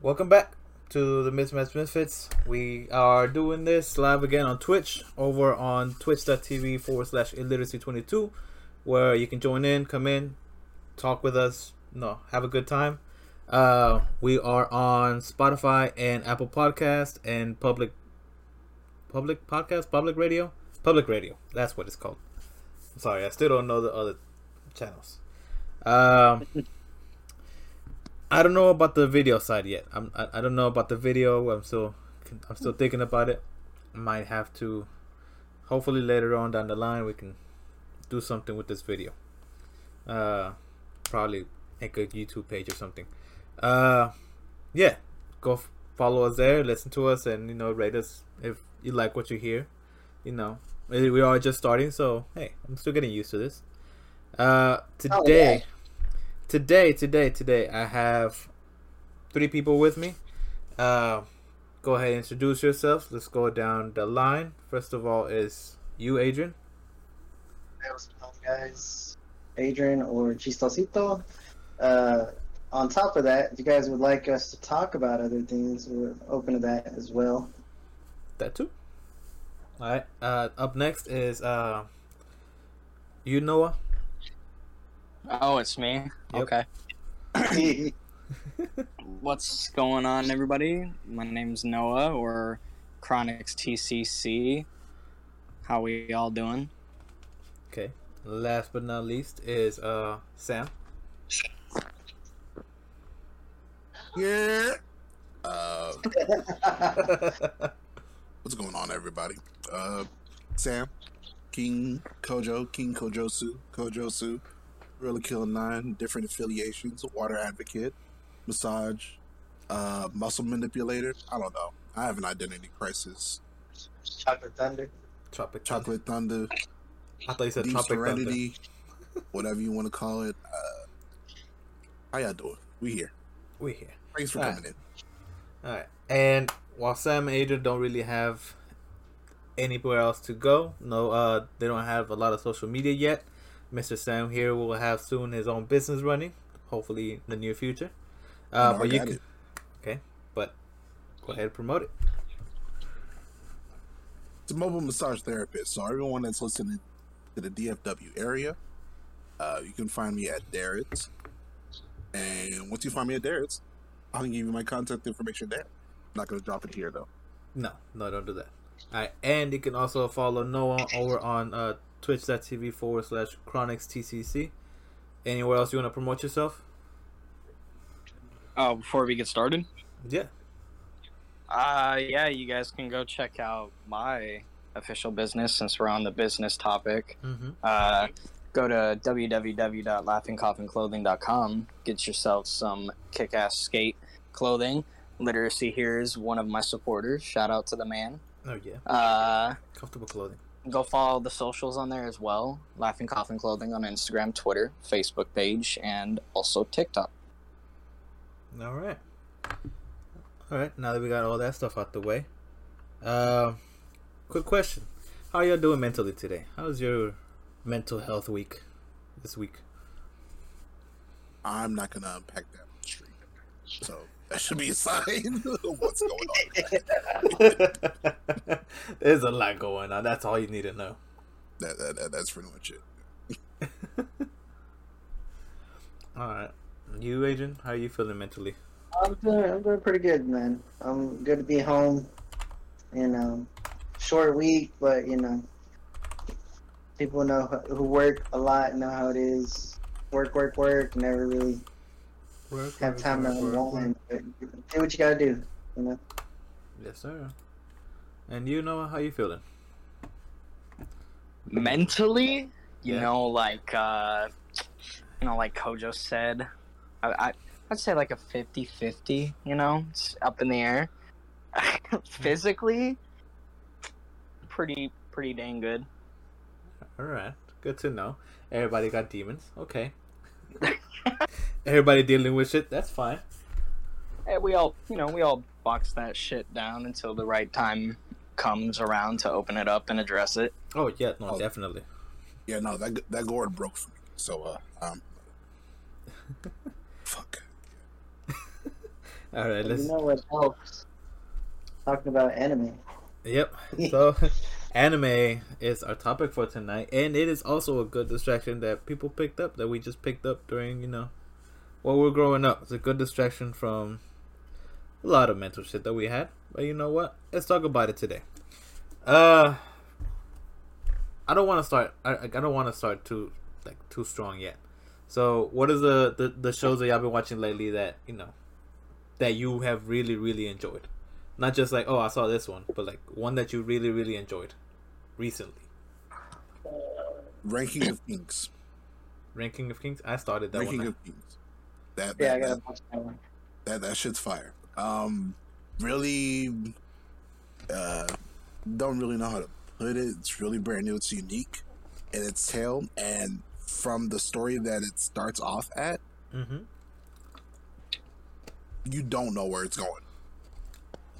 Welcome back to the Mismatch Misfits. We are doing this live again on Twitch over on twitch.tv forward slash illiteracy22, where you can join in, come in, talk with us, no, have a good time. Uh, we are on Spotify and Apple Podcast and public public podcast, public radio, public radio. That's what it's called. Sorry, I still don't know the other channels. Um, I don't know about the video side yet. I'm I, I don't know about the video. I'm still I'm still thinking about it. Might have to. Hopefully later on down the line we can do something with this video. Uh, probably make a YouTube page or something. Uh, yeah, go f- follow us there, listen to us, and you know rate us if you like what you hear. You know, we we are just starting, so hey, I'm still getting used to this. Uh, today, today, today, today, I have three people with me. Uh, go ahead and introduce yourselves. Let's go down the line. First of all, is you, Adrian. Hey, what's going guys? Adrian or Chistosito. Uh, on top of that, if you guys would like us to talk about other things, we're open to that as well. That too. All right. Uh, up next is uh, you, Noah. Oh, it's me. Yep. Okay. What's going on, everybody? My name's Noah, or Chronics TCC. How we all doing? Okay. Last but not least is uh Sam. Yeah. Uh, what's going on, everybody? Uh, Sam, King Kojo, King Kojosu, Kojosu, Really Kill Nine, different affiliations, Water Advocate, Massage, uh, Muscle Manipulator. I don't know. I have an identity crisis. Chocolate Thunder. Tropic Chocolate Thunder, I thought you said Deep Tropic Thunder. Serenity, whatever you want to call it. Uh, how y'all doing? We here. We here. Thanks for Alright. coming in. All right. And while Sam and Adrian don't really have anywhere else to go, no, uh, they don't have a lot of social media yet. Mr. Sam here will have soon his own business running, hopefully in the near future. Uh, No, but you got can, it. okay, but go ahead and promote it. It's a mobile massage therapist. So everyone that's listening to the DFW area, uh, you can find me at Darrett's. And once you find me at Darrett's, I'll give you my contact information there. I'm not gonna drop it here though. No, no, don't do that. All right, and you can also follow Noah over on uh, twitch.tv forward slash chronics TCC. Anywhere else you want to promote yourself? Oh, before we get started, Yeah. uh, yeah, you guys can go check out my official business since we're on the business topic. Mm-hmm. Uh, go to www.laughingcoffinclothing.com. Get yourself some kick-ass skate clothing. Literacy here is one of my supporters. Shout out to the man. Oh yeah, Uh, comfortable clothing. Go follow the socials on there as well. Laughing Coffin Clothing on Instagram, Twitter, Facebook page, and also TikTok. All right. All right. Now that we got all that stuff out the way, uh, quick question: How y'all doing mentally today? How's your mental health week this week? I'm not gonna unpack that street. So that should be a sign what's going on. There's a lot going on. That's all you need to know. That, that, that, that's pretty much it. All right. You, Adrian, how are you feeling mentally? I'm doing, I'm doing pretty good, man. I'm good to be home. You know, short week, but you know, people know who who work a lot know how it is. Work, work, work. Never really Work, have work, time to work, work, work. unwind. But do what you gotta do. You know. Yes, sir. And you, know how you feeling? Mentally, you Yeah. know, like uh, you know, like Kojo said, I, I I'd say like a 50-50, You know, it's up in the air. Physically, pretty pretty dang good. All right. Good to know. Everybody got demons. Okay. Everybody dealing with shit. That's fine. We all, you know, we all box that shit down until the right time comes around to open it up and address it. Oh yeah, no, Oh. definitely. Yeah, no, that that gourd broke for me. So uh um fuck. All right, let's. You know what helps? Talking about anime. Yep. So, anime is our topic for tonight, and it is also a good distraction that people picked up that we just picked up during you know while we are growing up. It's a good distraction from a lot of mental shit that we had. But you know what? Let's talk about it today. Uh, I don't want to start. I, I don't want to start too like too strong yet. So, what is the, the the shows that y'all been watching lately that you know that you have really really enjoyed? Not just like oh I saw this one, but like one that you really really enjoyed recently. Ranking of Kings. Ranking of Kings. I started that Ranking one. Ranking of Kings. That Yeah, I that, gotta that, watch that one. that that shit's fire. Um, really, uh, don't really know how to put it. It's really brand new. It's unique in its tale, and from the story that it starts off at, Mm-hmm. you don't know where it's going.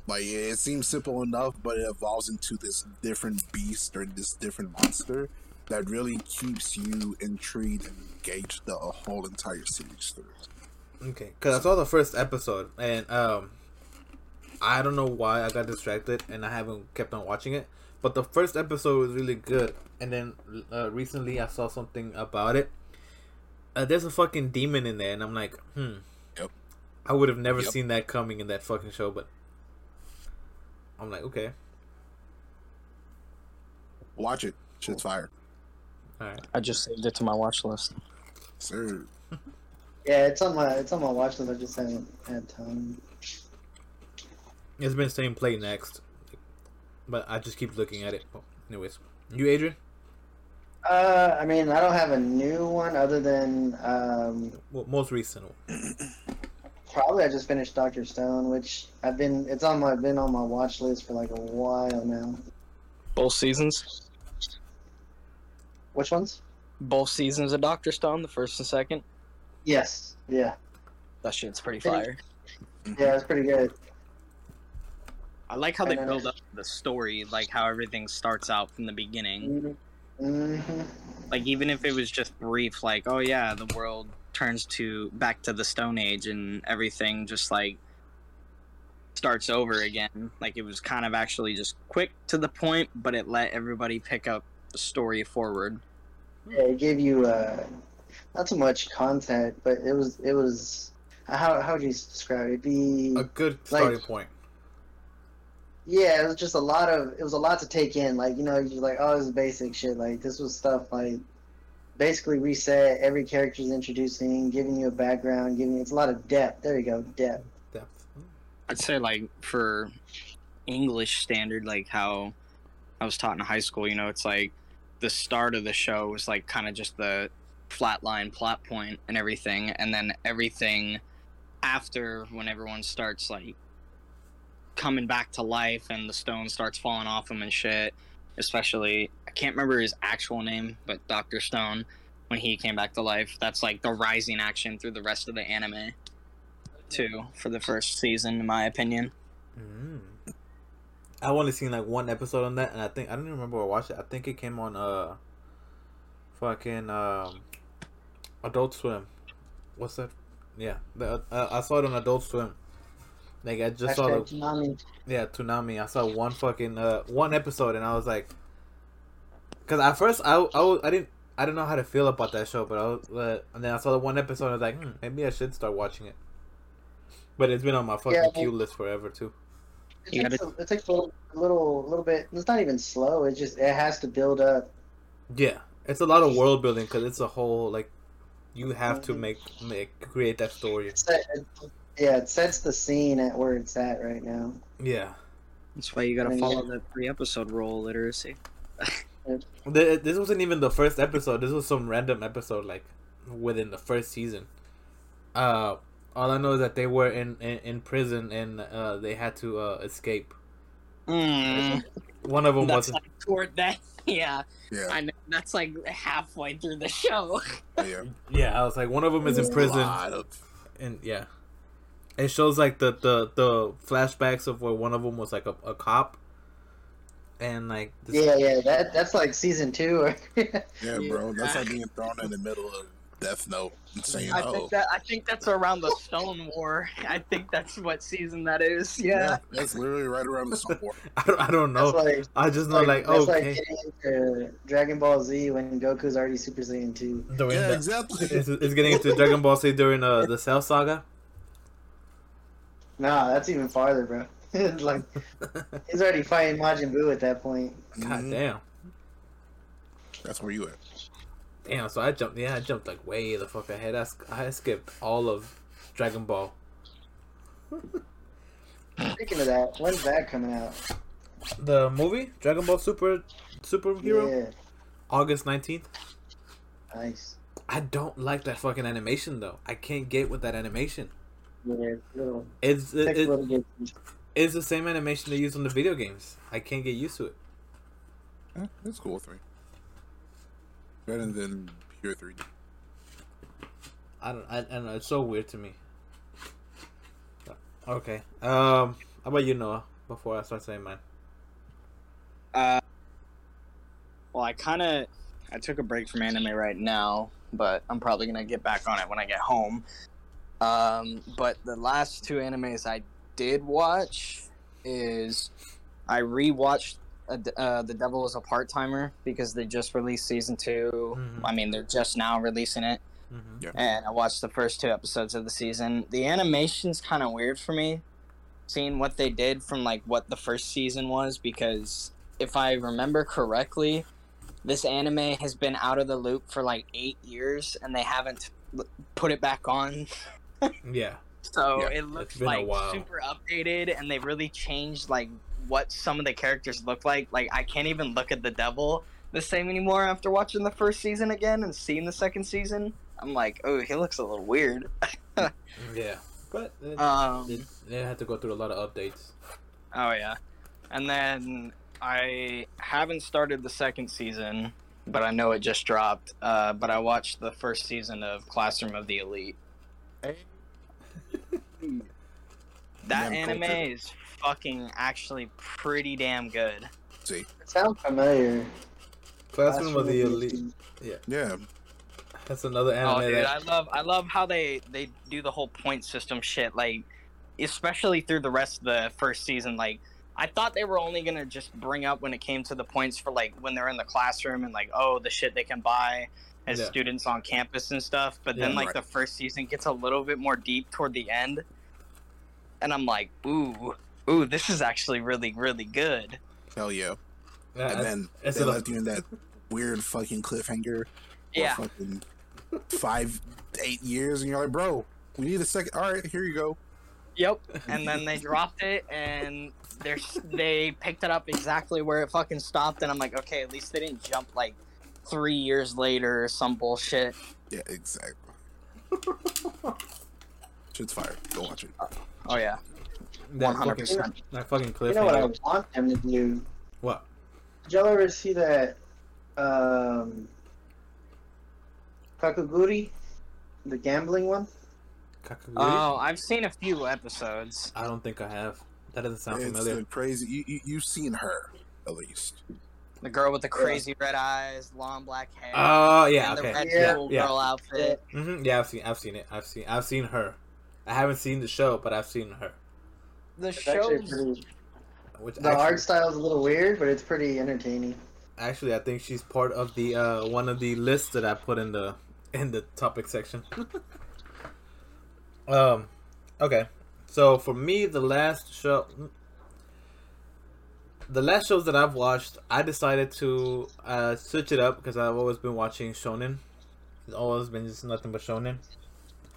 Like it seems simple enough, but it evolves into this different beast or this different monster that really keeps you intrigued and engaged the whole entire series through. Okay, because I saw the first episode and um, I don't know why I got distracted and I haven't kept on watching it. But the first episode was really good, and then uh, recently I saw something about it. Uh, there's a fucking demon in there, and I'm like, hmm. Yep. I would have never Yep. seen that coming in that fucking show, but I'm like, okay, Watch it. Shit's fire. all right. I just saved it to my watch list. Sir. Yeah, it's on my it's on my watch list. I just haven't had time. It's been saying play next, but I just keep looking at it. Anyways, you, Adrian, Uh, I mean, I don't have a new one other than um, well, most recent one. probably I just finished Doctor Stone, which I've been it's on my been on my watch list for like a while now. Both seasons. Which ones? Both seasons of Doctor Stone, the first and second. Yes, yeah, That shit's pretty Pretty- fire. yeah, it's pretty good. I like how they build up the story, like how everything starts out from the beginning. Mm-hmm. Like even if it was just brief, like oh yeah, the world turns to back to the Stone Age and everything just like starts over again. Like it was kind of actually just quick to the point, but it let everybody pick up the story forward. Yeah, it gave you uh, not so much content, but it was it was how how would you describe it? It'd be A good starting point. Yeah, it was just a lot of it was a lot to take in. Like you know, you're like, oh, this is basic shit. Like this was stuff like basically reset every character's introducing, giving you a background, giving you, it's a lot of depth. There you go, depth. Depth. I'd say like for English standard, like how I was taught in high school, you know, it's like the start of the show was like kind of just the flatline plot point and everything, and then everything after when everyone starts like coming back to life and the stone starts falling off him and shit. Especially, I can't remember his actual name, but Doctor Stone when he came back to life. That's like the rising action through the rest of the anime too for the first season, in my opinion. Mm. I only seen like one episode on that, and I think I don't even remember where I watched it. I think it came on uh, fucking um, Adult Swim. What's that? Yeah, the, uh, I saw it on Adult Swim. Like I just saw Hashtag the Tsunami. yeah Toonami. I saw one fucking uh one episode, and I was like, because at first I I, I didn't I didn't know how to feel about that show, but I was uh, and then I saw the one episode, and I was like, hmm, maybe I should start watching it. But it's been on my fucking Yeah, queue list forever too. It takes, a, it takes a little, little, little bit. It's not even slow. It just it has to build up. Yeah, it's a lot of world building because it's a whole like you have to Mhm. make make create that story. It set, it, yeah, it sets the scene at where it's at right now. Yeah, That's why you gotta Yeah. follow the three episode rule literacy. This wasn't even the first episode. This was some random episode like within the first season. Uh, all I know is that they were in in, in prison and uh, they had to uh, escape. Mm, One of them was like toward that. Yeah, Yeah. I know. That's like halfway through the show. yeah. yeah. I was like, one of them is in There's a prison, lot of and yeah, it shows like the the the flashbacks of where one of them was like a, a cop, and like this, Yeah, yeah, that that's like season two. yeah, bro. That's like being thrown in the middle of Death Note and saying, I "Oh, think that I think that's around the Stone War. I think that's what season that is. Yeah. that's literally right around the Stone War." I don't, I don't know. Like I just know like, that's okay, like into Dragon Ball Z when Goku's already Super Saiyan 2. during Yeah, the- exactly. it's, it's getting into Dragon Ball Z during uh, the Cell Saga. Nah, that's even farther, bro. like he's already fighting Majin Buu at that point. God Mhm. damn. That's where you at. Damn, so I jumped. Yeah, I jumped like way the fuck ahead. I, I skipped all of Dragon Ball. Speaking of that, when's that coming out? The movie Dragon Ball Super Superhero Yeah, August nineteenth. nice. I don't like that fucking animation though. I can't get with that animation. Yeah, it's little, It's it, it, it's the same animation they use on the video games. I can't get used to it. Eh, That's cool with me. Better than pure 3D. I don't. I, I don't know. It's so weird to me. Okay. Um. How about you, Noah? Before I start saying mine. Uh, well, I kind of I took a break from anime right now, but I'm probably gonna get back on it when I get home. Um, but the last two animes I did watch is I rewatched uh, uh, The Devil is a Part Timer because they just released season 2 Mhm. I mean, they're just now releasing it, Mm-hmm. and I watched the first two episodes of the season. The animation's kind of weird for me, seeing what they did from like what the first season was because if I remember correctly, this anime has been out of the loop for like eight years and they haven't put it back on. Yeah. So Yeah, it looks like super updated and they really changed like what some of the characters look like. Like I can't even look at the devil the same anymore after watching the first season again and seeing the second season. I'm like, oh, he looks a little weird. Yeah. But it, Um, it, it had to go through a lot of updates. Oh yeah, and then I haven't started the second season, but I know it just dropped. Uh, but I watched the first season of Classroom of the Elite. That Damn anime culture. is fucking actually pretty damn good. See, It sounds familiar. Classroom of the Elite. yeah, Yeah. That's another oh, anime oh, dude, that. I love I love how they they do the whole point system shit. Like, especially through the rest of the first season. Like, I thought they were only gonna just bring up when it came to the points for like when they're in the classroom and like oh the shit they can buy as Yeah. students on campus and stuff. But then Yeah. like Right. the first season gets a little bit more deep toward the end, and I'm like ooh ooh this is actually really really good. hell yeah. Yeah, and then it's they a- left you in that weird fucking cliffhanger. for Yeah. fucking five, eight years, and you're like, bro, we need a second. All right, here you go. Yep. And then they dropped it, and they're they picked it up exactly where it fucking stopped, and I'm like, okay, at least they didn't jump like three years later or some bullshit. Yeah, exactly. Shit's fire. Go watch it. Oh yeah, that one hundred fucking, percent. that fucking You know what I cliffhanger. want them to do? What? Did y'all ever see that um, Kakuguri? The gambling one? Kakaguri? Oh, I've seen a few episodes. I don't think I have. That doesn't sound It's familiar. the crazy. You, you you've seen her at least. The girl with the crazy red eyes, long black hair, Oh yeah, and the okay. red Yeah. school Yeah. girl outfit. hmm Yeah, I've seen. I've seen it. I've seen. I've seen her. I haven't seen the show, but I've seen her. The It's actually show's pretty. Which The actually, art style is a little weird, but it's pretty entertaining. actually, I think she's part of the uh, one of the lists that I put in the in the topic section. um, okay. So for me, the last show, the last shows that I've watched, I decided to uh, switch it up because I've always been watching shonen. It's always been just nothing but shonen.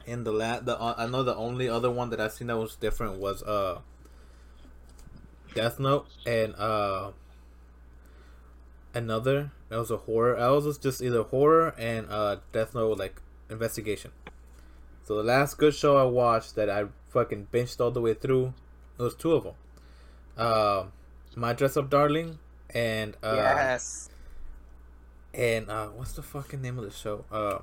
And the la- the uh, I know the only other one that I've seen that was different was uh Death Note and uh another that was a horror. I was just either horror and uh Death Note like investigation. So the last good show I watched that I fucking binged all the way through, it was two of them. Uh, My Dress Up Darling and uh yes. and uh what's the fucking name of the show? Uh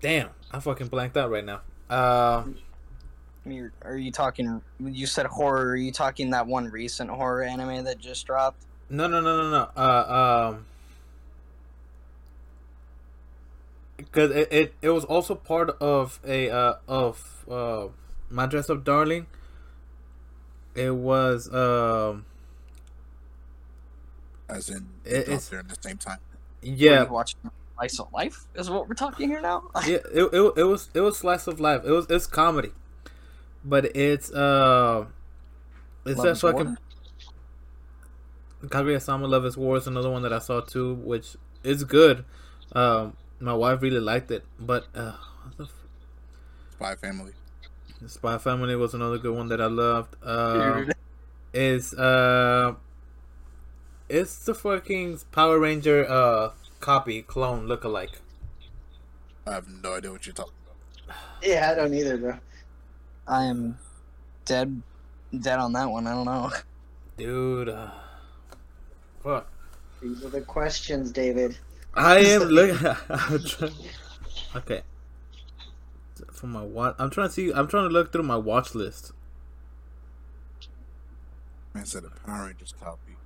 Damn, I fucking blanked out right now. Uh You're, are you talking? You said horror. Are you talking that one recent horror anime that just dropped? no no no no no. Uh um because it, it it was also part of a uh of uh my dress up darling. It was um As in, It- it, it's- at the same time. yeah watching Slice of Life is what we're talking here now. yeah it, it, it was it was slice of life. It was it's comedy, but it's uh it's Love that fucking Kaguya-sama Love is War is another one that I saw too, which is good. Um, my wife really liked it, but uh, what the f- Spy Family. Spy Family was another good one that I loved. Uh, is uh, it's the fucking Power Ranger uh copy clone lookalike. I have no idea what you're talking about. Yeah, I don't either, bro. I am dead, dead on that one. I don't know. Dude, uh, fuck. These are the questions, David. I am looking. Okay. For my watch, I'm trying to see. I'm trying to look through my watch list. Man said a Power Rangers copy.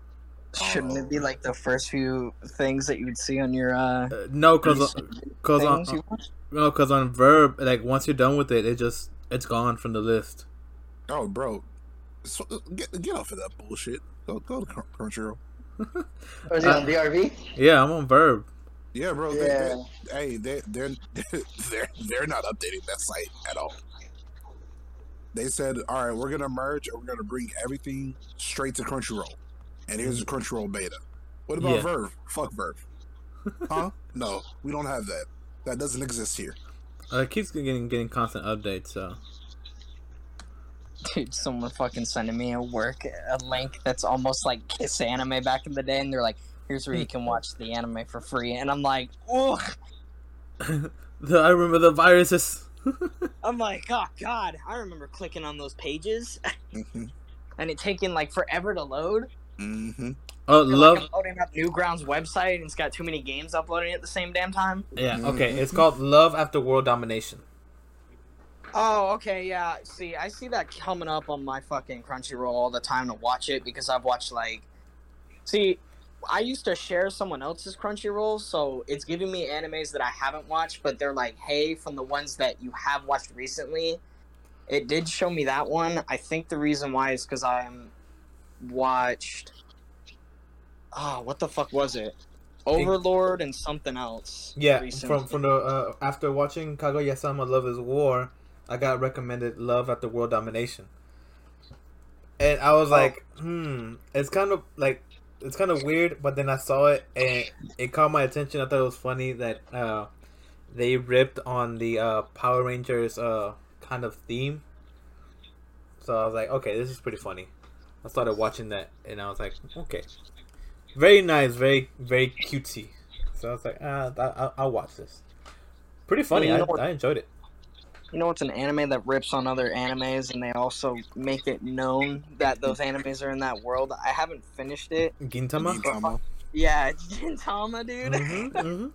Shouldn't it be like the first few things that you would see on your uh? Uh, no, cause, recent cause on, things no, cause on VRV, like once you're done with it, it just it's gone from the list. Oh, bro, so, get get off of that bullshit. Go go to Crun- Crunchyroll. Or is it on VRV? Yeah, I'm on VRV. Yeah, bro. Yeah. they, hey, they they're they're they're not updating that site at all. They said, "All right, we're gonna merge and we're gonna bring everything straight to Crunchyroll." And here's the Crunchyroll beta. What about Yeah. Verve? Fuck Verve. Huh? no, we don't have that. That doesn't exist here. Uh, it keeps getting getting constant updates. So Dude, someone fucking sending me a work a link that's almost like Kiss Anime back in the day, and they're like, "Here's where you can watch the anime for free," and I'm like, "Ugh." the, I remember the viruses. I'm like, "Oh God!" I remember clicking on those pages hmm and it taking like forever to load. Mm-hmm. oh, Feel love. Like I'm loading up Newgrounds website and it's got too many games uploading at the same damn time. Yeah. Okay. Mhm. It's called Love After World Domination. Oh, okay, yeah. See, I see that coming up on my fucking Crunchyroll all the time to watch it because I've watched like, see, I used to share someone else's Crunchyroll, so it's giving me animes that I haven't watched, but they're like, hey, from the ones that you have watched recently. It did show me that one. I think the reason why is because I am watched. Oh, what the fuck was it? Overlord and something else. Yeah, recently. from from the uh, after watching Kaguya-sama Love Is War, I got recommended Love at the World Domination, and I was Oh. like, hmm, it's kind of like it's kind of weird, but then I saw it and it caught my attention. I thought it was funny that uh, they ripped on the uh, Power Rangers uh, kind of theme. So I was like, okay, this is pretty funny. I started watching that, and I was like, okay, very nice, very very cutesy. So I was like, ah, I, I, I'll watch this. Pretty funny. you I, know what- I enjoyed it. You know it's an anime that rips on other animes and they also make it known that those animes are in that world? I haven't finished it. Gintama. Gintama. Yeah, it's Gintama, dude. Mhm, mhm.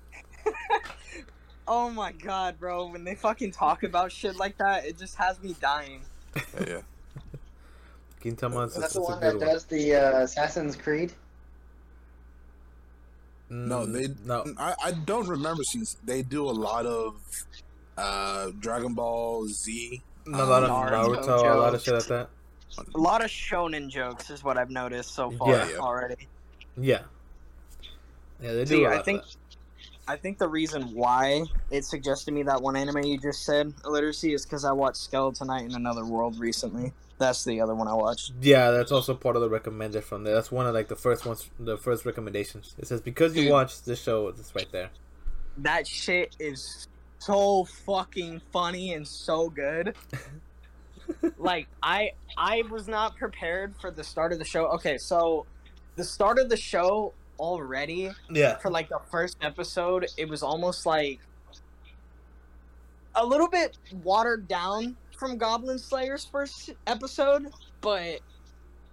oh my god, bro. When they fucking talk about shit like that, it just has me dying. Yeah, yeah. Gintama is Is that is the one good that one. does the uh, Assassin's Creed? No, Mm, they. no. I, I don't remember since they do a lot of uh Dragon Ball Z. A lot of Naruto Naruto, a lot of shit like that. A lot of shonen jokes is what I've noticed so far Yeah. Yeah. already. Yeah. Yeah, they do. See, a lot I of think that. I think the reason why it suggested me that one anime you just said, illiteracy, is because I watched Skeleton Knight in Another World recently. That's the other one I watched. Yeah, that's also part of the recommended from there. That's one of like the first ones, the first recommendations. It says because you watched this show, it's right there. That shit is so fucking funny and so good. like I I was not prepared for the start of the show. Okay, so the start of the show already Yeah. for like the first episode, it was almost like a little bit watered down from Goblin Slayer's first episode, but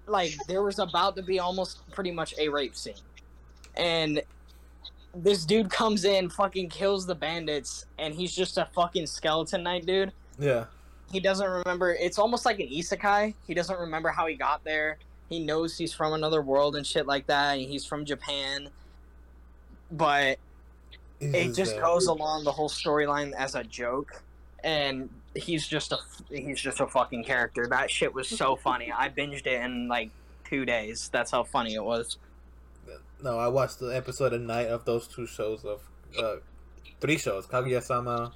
like there was about to be almost pretty much a rape scene. And this dude comes in, fucking kills the bandits, and he's just a fucking skeleton knight dude. Yeah. He doesn't remember. It's almost like an isekai. He doesn't remember how he got there. He knows he's from another world and shit like that. And he's from Japan, but it just goes along the whole storyline as a joke, and he's just a he's just a fucking character. That shit was so funny. I binged it in like two days. That's how funny it was. No, I watched the episode at night of those two shows of uh, three shows: Kaguya-sama,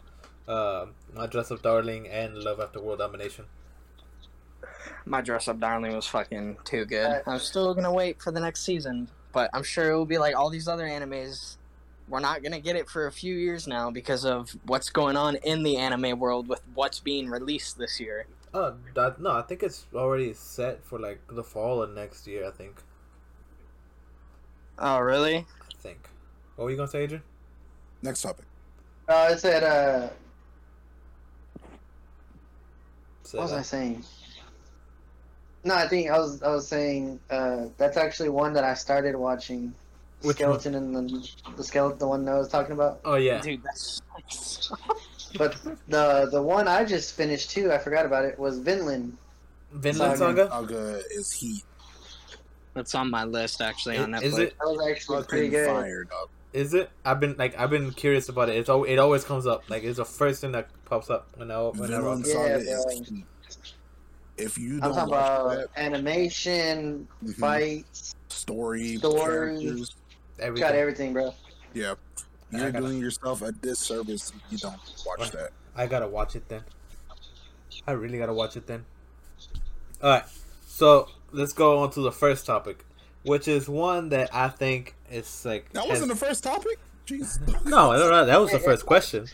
uh, My Dress Up Darling, and Love After World Domination. My dress up darling was fucking too good. Uh, I'm still gonna wait for the next season, but I'm sure it will be like all these other animes. We're not gonna get it for a few years now because of what's going on in the anime world with what's being released this year. Oh, that, no, I think it's already set for like the fall of next year. I think. Oh, really? I think. What were you gonna say, Adrian? Next topic. Uh, I said, uh, Say what was I saying? No, I think I was I was saying uh, that's actually one that I started watching. Which skeleton and the the skeleton, the one that I was talking about. Oh yeah. Dude, that's But the the one I just finished too, I forgot about it, was Vinland. Vinland Saga. Saga. Good is Heat? That's on my list actually on I- Netflix. Is it? That was actually pretty Fucking good. fire, dog. Is it? I've been like I've been curious about it. It's al- it always comes up. Like it's the first thing that pops up when I when I Vinland watch. Yeah, Saga bro. is If you I'm don't talking watch about that animation, mhm, fights, story, story. characters, Everything. got everything, bro. yeah, you're gotta- doing yourself a disservice if you don't watch Right. that. I gotta watch it then. I really gotta watch it then. Alright, so let's go on to the first topic, which is one that I think is like. That wasn't the first topic. Jeez. No, no, no, that was the first question.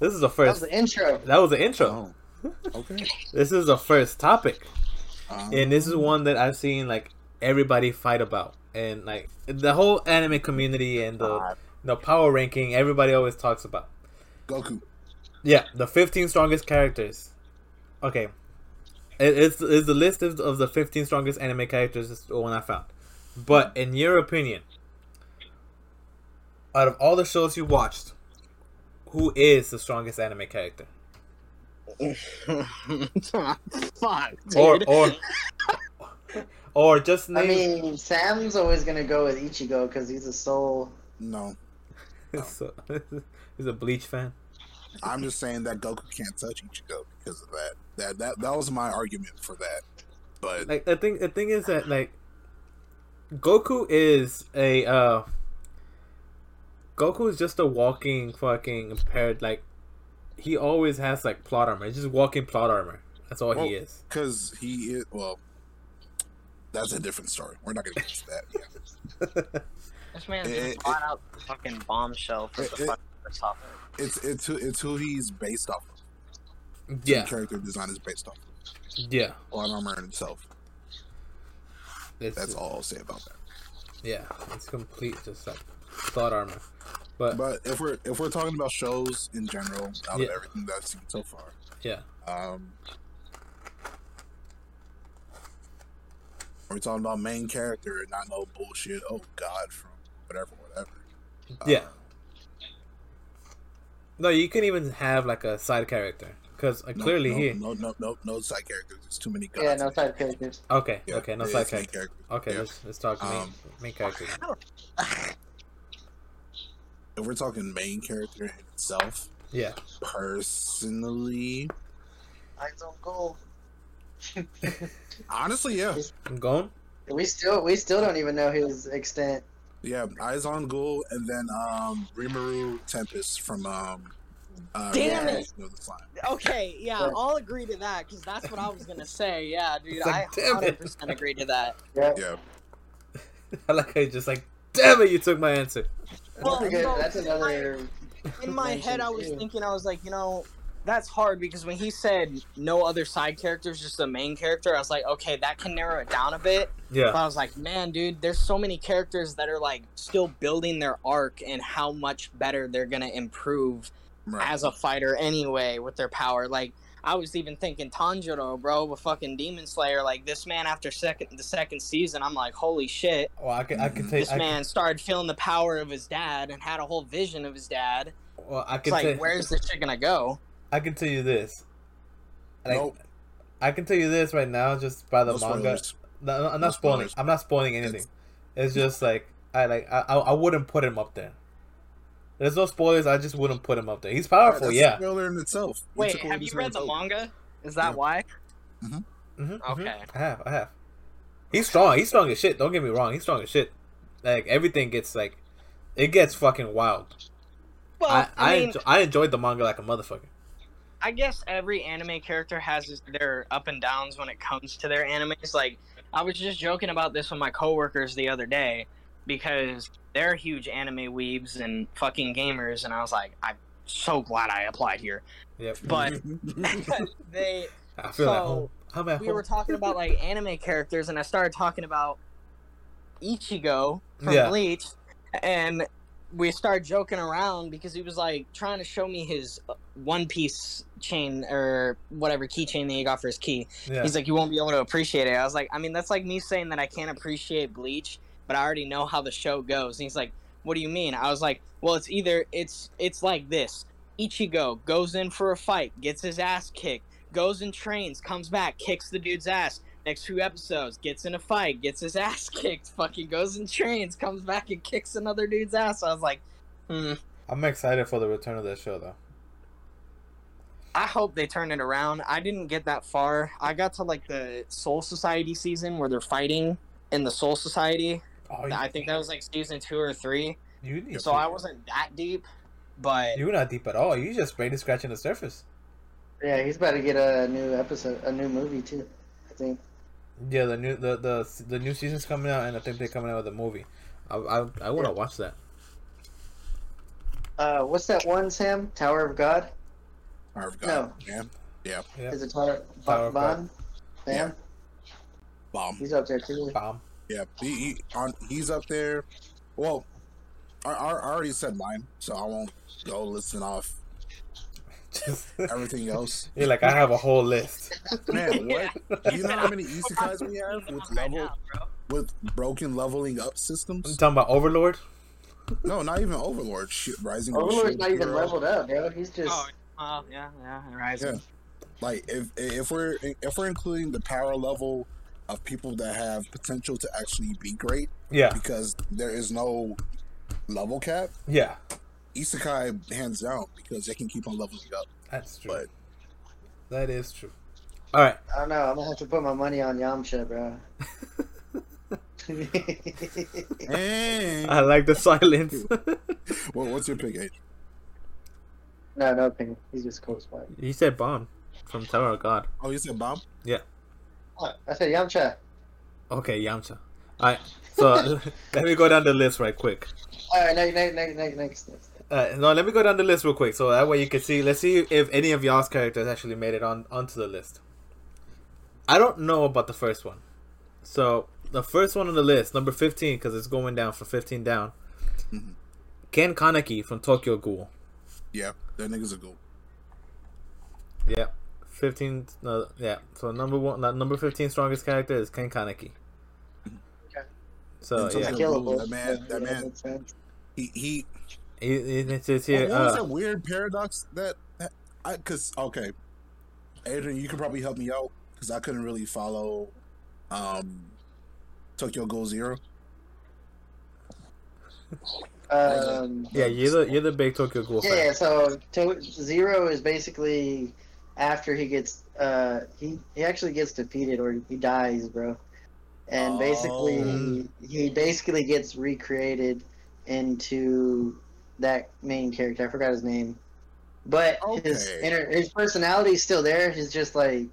This is the That was first. the intro. That was the intro. Oh. Okay. This is the first topic, Um, and this is one that I've seen like everybody fight about, and like the whole anime community and the the power ranking. Everybody always talks about. Goku. Yeah, the 15 strongest characters. Okay. It- It's, it's the list of, of the 15 strongest anime characters is the one I found. But mm. in your opinion, out of all the shows you watched, who is the strongest anime character? Fuck, dude. Or or or just I mean, Sam's always gonna go with Ichigo because he's a soul. No, so, he's a Bleach fan. I'm just saying that Goku can't touch Ichigo because of that. That that that was my argument for that. But Like the thing the thing is that like Goku is a uh Goku is just a walking fucking impaired like he always has like plot armor. He's just walking plot armor. That's all he is. because he is well, that's a different story. We're not gonna get into that. Yeah. This man It- just it- brought out the fucking bombshell for It- the fucking first topic. It's it's who it's who he's based off of. Yeah, character design is based off yeah. Plot armor in itself. It's, That's all I'll say about that. Yeah, it's complete just like plot armor. But, But if we're if we're talking about shows in general, out Yeah. of everything that I've seen so far, yeah, um, we're talking about main character and not no bullshit. Oh God, from whatever, whatever. yeah. Uh, No, you can even have like a side character because like, no, clearly no, he. no, no, no, no side characters. There's too many guys. Yeah, no side characters. Okay, Yeah, okay, no side characters. character. character. Okay, Yeah. let's let's talk main Um, main characters. If we're talking main character itself, Yeah. personally, Eyes on goal. honestly, yeah, I'm going. We still we still don't even know his extent. yeah. Ainz Ooal Gown, and then um, Rimuru Tempest from um. Uh, Damn Rise it. of the Slime. Okay, yeah, Yeah. I'll agree to that because that's what I was gonna say. Yeah, dude, like, I 100% agree to that. Yeah. Yeah, I like how you just like, damn it, you took my answer. Well, That's, a no, that's another. In my head, I was too. thinking, I was like, you know, that's hard because when he said no other side characters, just the main character, I was like, okay, that can narrow it down a bit. But Yeah. I was like, man, dude, there's so many characters that are like still building their arc and how much better they're gonna improve right. as a fighter anyway with their power. Like I was even thinking Tanjiro, bro, with fucking Demon Slayer. Like this man after second the second season, I'm like, holy shit. Well, I can I can tell you. This I, man started feeling the power of his dad and had a whole vision of his dad. well, I It's can like, tell. where's this shit gonna go? I can tell you this. Like, Nope. I can tell you this right now, just by the No manga. No, no, I'm No not spoiling. I'm not spoiling anything. It's just like I like I I I wouldn't put him up there. There's no spoilers. I just wouldn't put him up there. He's powerful, That's yeah. a spoiler in itself. You Wait, took have you read the manga? Is that Yeah. why? hmm Okay. I have. I have. He's strong. He's strong as shit. Don't get me wrong. He's strong as shit. Like everything gets like, it gets fucking wild. Well, I I, I, mean, enjo- I enjoyed the manga like a motherfucker. I guess every anime character has their up and downs when it comes to their animes. Like, I was just joking about this with my coworkers the other day because they're huge anime weebs and fucking gamers, and I was like, I'm so glad I applied here. Yep. But they, I feel at so, home. I'm at we home. were talking about like anime characters, and I started talking about Ichigo from Yeah. Bleach, and we started joking around because he was like trying to show me his uh, One Piece chain or whatever keychain that he got for his key. yeah. He's like, you won't be able to appreciate it. I was like, I mean, that's like me saying that I can't appreciate Bleach, but I already know how the show goes. And he's like, what do you mean? I was like, well, it's either it's it's like this. Ichigo goes in for a fight, gets his ass kicked, goes and trains, comes back, kicks the dude's ass. Next few episodes, gets in a fight, gets his ass kicked, fucking goes and trains, comes back and kicks another dude's ass. I was like, hmm. I'm excited for the return of that show though. I hope they turn it around. I didn't get that far. I got to like the Soul Society season where they're fighting in the Soul Society. Oh, you, I think that was like season two or three. you need. So I wasn't that deep, but You're not deep at all. You just barely scratching the surface. Yeah, he's about to get a new episode, a new movie too. I think. Yeah, the new the the the new season's coming out, and I think they're coming out with a movie. I I, I want to watch that. Uh, what's that one, Sam? Tower of God? I've No. got man. Yeah. Is it Tower, Tower of God. Bond? Sam? Bam. He's up there too. Bam. Yeah, he, he on he's up there. Well, I, I I already said mine, so I won't go listing off Just everything else. you're like I have a whole list. Man, what? Do you know how many isekais we have with level with broken leveling up systems? I'm talking about Overlord. No, not even Overlord. Shit, Rising. Overlord's not even Hero. leveled up, bro. He's just. oh, yeah, yeah, Horizon. Yeah. Like if if we're if we're including the power level of people that have potential to actually be great, Yeah, because there is no level cap. yeah, Isekai hands down because they can keep on leveling up. that's true. But That is true. All right, I don't know. I'm gonna have to put my money on Yamcha, bro. I like the silence. well, what's your pick, Age? no, no opinion. He's just close by. he said Bam from Tower of God. Oh, you said Bam. Oh, I said Yamcha. Okay, Yamcha. All right, so let me go down the list right quick. All right, next, next, next, next, next. next. Uh, no, let me go down the list real quick, so that way you can see. Let's see if any of y'all's characters actually made it on onto the list. I don't know about the first one, so the first one on the list, number fifteen, because it's going down from fifteen down. Mhm. Ken Kaneki from Tokyo Ghoul. Yeah, that nigga's a goal. Yeah, fifteen. Uh, yeah, so number one, uh, number fifteen strongest character is Ken Kaneki. Okay. So And yeah, That man- that man- makes. He he. he, he, it says What here. was Uh, that weird paradox that, that I because okay, Adrian, you can probably help me out because I couldn't really follow um Tokyo Ghoul Zero. Um, yeah, you're the you're the big Tokyo Ghoul fan. Yeah, so to, Zero is basically after he gets uh he he actually gets defeated or he dies, bro. And basically Oh. he basically gets recreated into that main character. I forgot his name. But his inner his personality is still there. He's just like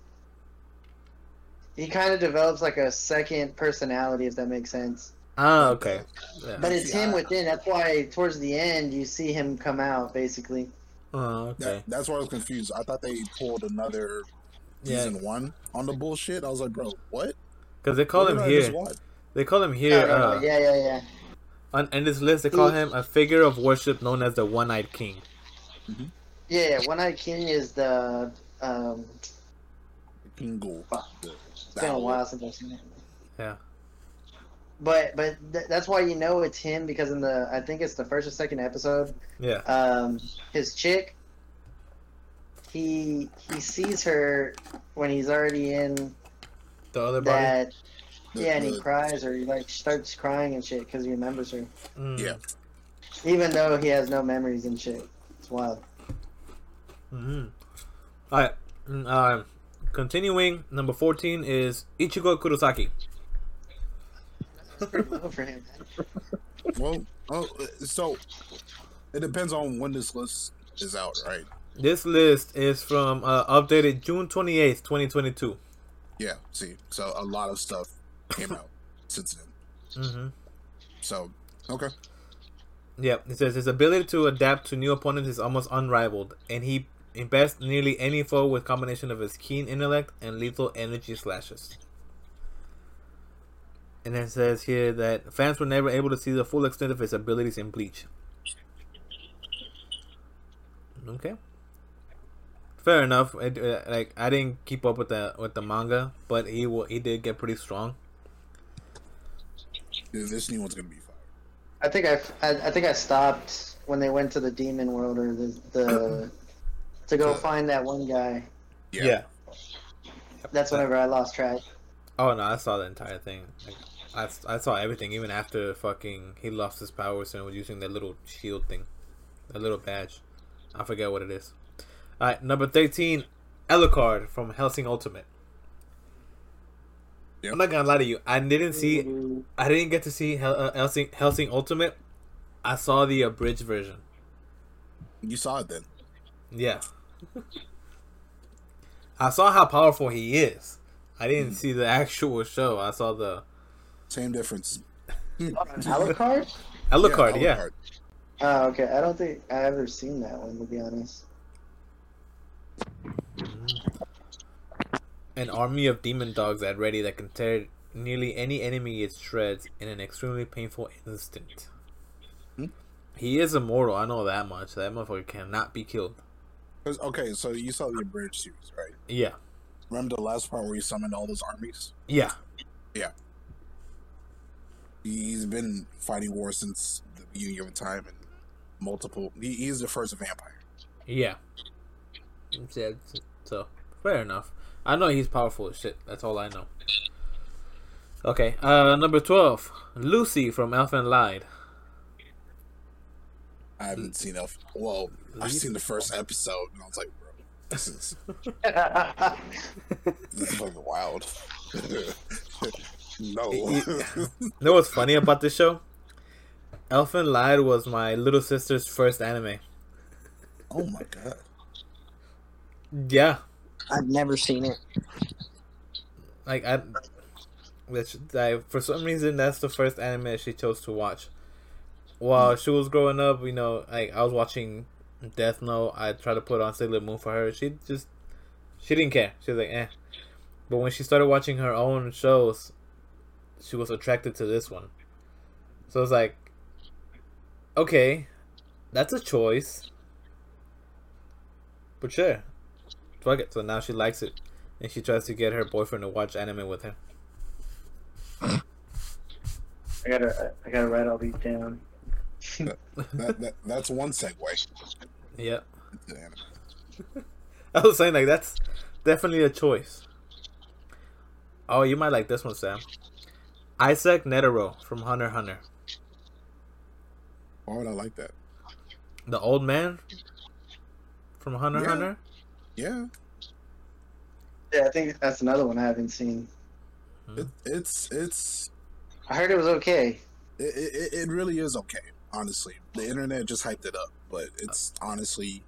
he kind of develops like a second personality if that makes sense. Ah, okay. Yeah. But it's him within. That's why towards the end you see him come out basically. Oh, okay. That, that's why I was confused. I thought they pulled another Yeah, season one on the bullshit. I was like, bro, what? because they call What him did I just here. They call him here. Uh, Yeah, yeah, yeah. on in this list, they call him a figure of worship known as the One-Eyed King. Yeah, One Eye King is the. Um, King Ghoul. It's been a while since I've seen it. Yeah. But but th- that's why you know it's him because in the I think it's the first or second episode, Yeah. um, his chick. He he sees her when he's already in The other body. that. Yeah, and he cries or he like starts crying and shit because he remembers her. Mm. Yeah. Even though he has no memories and shit. It's wild. Mm-hmm. All right. mm, Uh, continuing, number 14 is Ichigo Kurosaki. That's pretty low for him. Man. Well, oh, so it depends on when this list is out, right? This list is from uh, updated June 28th, 2022. Yeah. See, so a lot of stuff came out since then. Mm-hmm. So okay, Yep, it says his ability to adapt to new opponents is almost unrivaled, and he invests nearly any foe with combination of his keen intellect and lethal energy slashes. And it says here that fans were never able to see the full extent of his abilities in Bleach. Okay, fair enough. It, uh, like I didn't keep up with the with the manga, but he wa- he did get pretty strong. this new one's gonna be fire. I think I, I, I think I stopped when they went to the demon world or the, the to go To- find that one guy. Yeah. That's whenever I lost track. Oh no, I saw the entire thing. Like, I, I saw everything, even after fucking he lost his powers and was using that little shield thing, that little badge. I forget what it is. All right, number thirteen, Alucard from Hellsing Ultimate. Yep. I'm not gonna lie to you. I didn't see. I didn't get to see Hel- uh, Hellsing Hellsing Ultimate. I saw the abridged version. You saw it then. Yeah. I saw how powerful he is. I didn't see the actual show. I saw the Same difference. Alucard? Alucard. Yeah. Alucard. Oh, okay. I don't think I ever seen that one to be honest. An army of demon dogs at ready that can tear nearly any enemy it shreds in an extremely painful instant. Hmm? He is immortal, I know that much. That motherfucker cannot be killed. Okay, so you saw the Bridge series, right? Yeah. Remember the last part where he summoned all those armies? Yeah. Yeah. He's been fighting war since the beginning of time and multiple. He, he's the first vampire. Yeah. Yeah, So, fair enough. I know he's powerful as shit. That's all I know. Okay, uh, number 12. Lucy from Elfen Lied. I haven't seen Elf. Well, I've seen the first episode, and I was like, bro, this is, this is fucking wild. no. You know what's funny about this show? Elfen Lied was my little sister's first anime. oh my god. Yeah, I've never seen it. like I, which I for some reason that's the first anime she chose to watch. While she was growing up, you know, like I was watching Death Note. I tried to put on Sailor Moon for her. She just she didn't care. She was like, eh. But when she started watching her own shows, she was attracted to this one. So it's like, okay, that's a choice. But sure, fuck it. So now she likes it, and she tries to get her boyfriend to watch anime with her. I gotta I gotta write all these down. That, that, that's one segue. Yep. into. I was saying like that's definitely a choice. Oh, you might like this one, Sam. Isaac Netero from Hunter Hunter, Why would I like that? the old man from Hunter Yeah. Hunter. Yeah, Yeah, I think that's another one I haven't seen. Hmm? it, it's it's I heard it was okay. it, it, it really is okay. Honestly, the internet just hyped it up, but it's honestly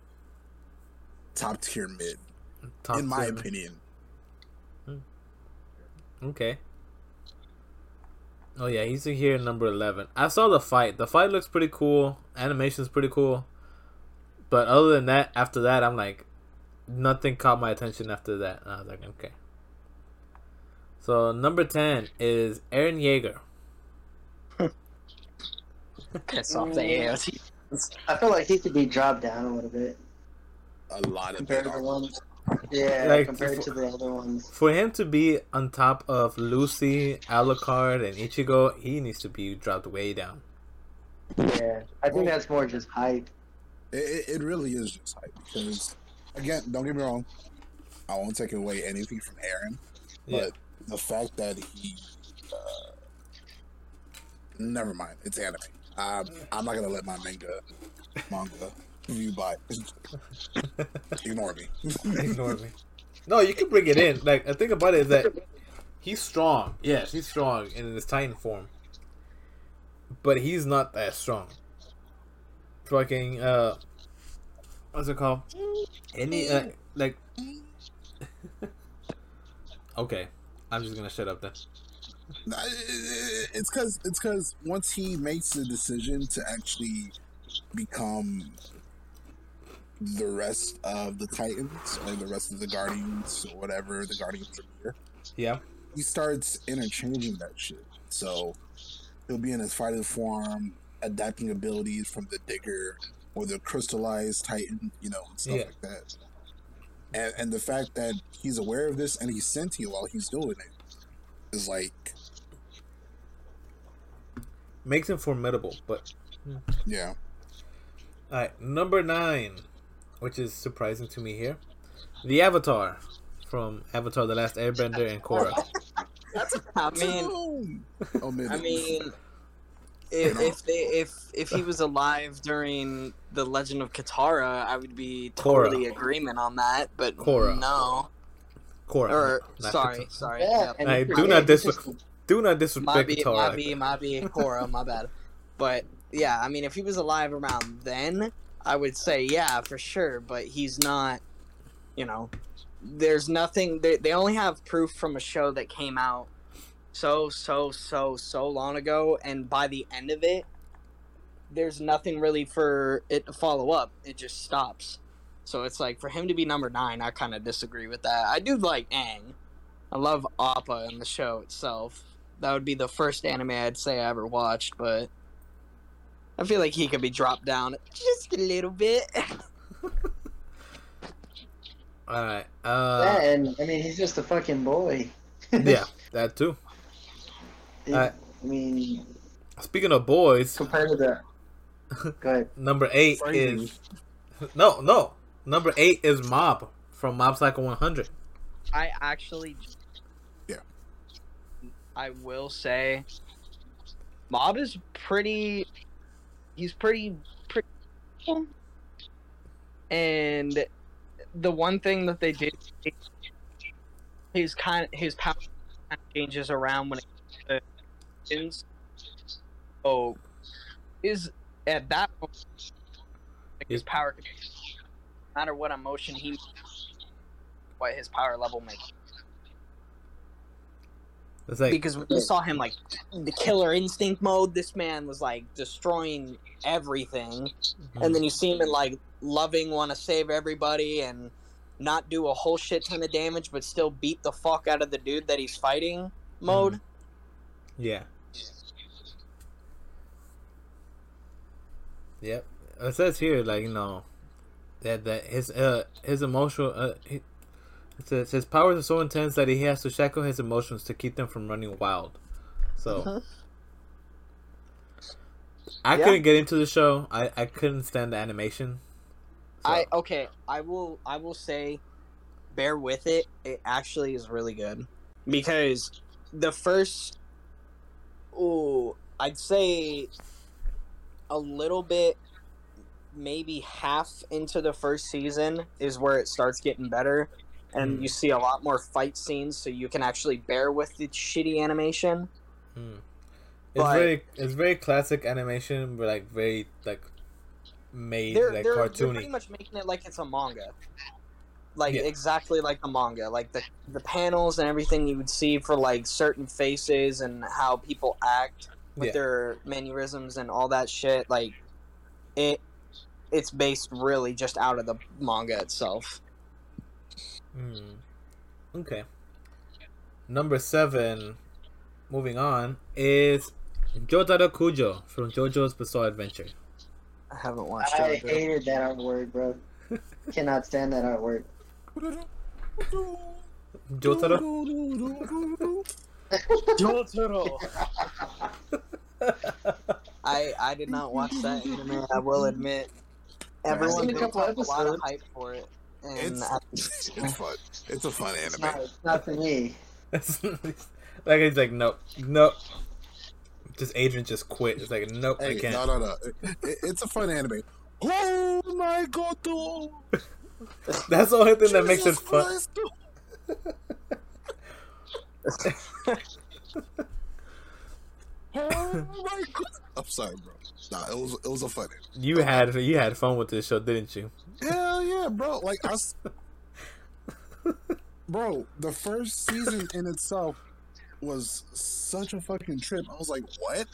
top tier mid, Top in my tier. opinion. Hmm. Okay. Oh yeah, he's in here at number eleven. I saw the fight. The fight looks pretty cool. Animation's pretty cool. But other than that, after that, I'm like, nothing caught my attention after that. And I was like, okay. So number ten is Eren Yeager. Piss off the AOT. I feel like he could be dropped down a little bit A lot of compared to the ones. Yeah, Like, compared for- to the other ones. For him to be on top of Lucy, Alucard, and Ichigo, he needs to be dropped way down. Yeah, I think that's more just hype. It, it, it really is just hype because, again, don't get me wrong, I won't take away anything from Eren, Yeah. but the fact that he, uh, never mind, it's anime. I'm, I'm not gonna let my manga manga view buy. Ignore me. Ignore me. No, you can bring it in. Like the thing about it is that he's strong. Yes, he's strong in his Titan form, but he's not that strong. Fucking uh, what's it called? Any uh, like. okay, I'm just gonna shut up then. It's because it's because once he makes the decision to actually become the rest of the Titans, or the rest of the Guardians, or whatever the Guardians are here, Yeah. he starts interchanging that shit. So he'll be in his fighting form, adapting abilities from the Digger or the crystallized Titan, you know, and stuff Yeah. like that. And, and the fact that he's aware of this and he's sentient while he's doing it is like, Makes him formidable, but yeah. All right, number nine, which is surprising to me here, the Avatar from Avatar: The Last Airbender and Korra. I mean, Omit I mean, if, if they if if he was alive during the Legend of Katara, I would be Korra. totally agreement on that. But Korra. no, Korra. or not sorry, Katara. sorry, Yeah, yeah. I do not he dis- Do not my disrespect be, Katara. my like be, that. my be, Korra, my bad. But yeah, I mean, if he was alive around then, I would say yeah for sure. But he's not. You know, there's nothing. They they only have proof from a show that came out so so so so long ago, and by the end of it, there's nothing really for it to follow up. It just stops. So it's like for him to be number nine, I kind of disagree with that. I do like Aang. I love Appa and the show itself. That would be the first anime I'd say I ever watched, but I feel like he could be dropped down just a little bit. All right. yeah, Uh, and I mean he's just a fucking boy. yeah, that too. He- Alright. I mean, Speaking of boys, compared to the. Go ahead. number eight Phrasing. is no, no. Number eight is Mob from Mob Psycho 100. I actually, Yeah. I will say, Mob is pretty. He's pretty pretty, and the one thing that they did, his kind his power changes around when it comes. So, is at that point, like, his power no matter what emotion he what his power level makes. It's like because you saw him like the killer instinct mode, this man was like destroying everything, and then you see him in like loving, want to save everybody, and not do a whole shit ton of damage, but still beat the fuck out of the dude that he's fighting mode. Yeah. Yep. It says here, like you know, that that his uh his emotional uh it says his powers are so intense that he has to shackle his emotions to keep them from running wild. So Mhm. I Yeah. couldn't get into the show. I I couldn't stand the animation. So, I okay, I will I will say bear with it. It actually is really good because the first oh, I'd say a little bit maybe half into the first season is where it starts getting better and Hmm. you see a lot more fight scenes so you can actually bear with the shitty animation. hmm. It's But- very it's very classic animation, but like very like made They're, like they're, they're cartoony. pretty much making it like it's a manga. Like Yeah. exactly like a manga. Like the the panels and everything you would see for like certain faces and how people act with Yeah. their mannerisms and all that shit. Like it it's based really just out of the manga itself. Mm. Okay. Number seven, moving on, is Jotaro Kujo from JoJo's Bizarre Adventure. I haven't watched it. I it. hated that artwork, bro. Cannot stand that artwork. Jotaro? I I did not watch that anime. I will admit. Everyone seen a built couple up a lot of hype for it, and It's, I, it's fun. It's a fun It's anime. not, it's not for me. like it's like nope, nope. just Adrian just quit. It's like nope, I can't. no, no, no. It, it- it's a fun anime. Oh my god, That's the only thing that makes it Jesus fun. Christ. oh my god. I'm sorry, bro. Nah, it was it was a fun. anime. You had you had fun with this show, didn't you? Hell yeah, bro. Like I, bro, the first season in itself was such a fucking trip. I was like, what?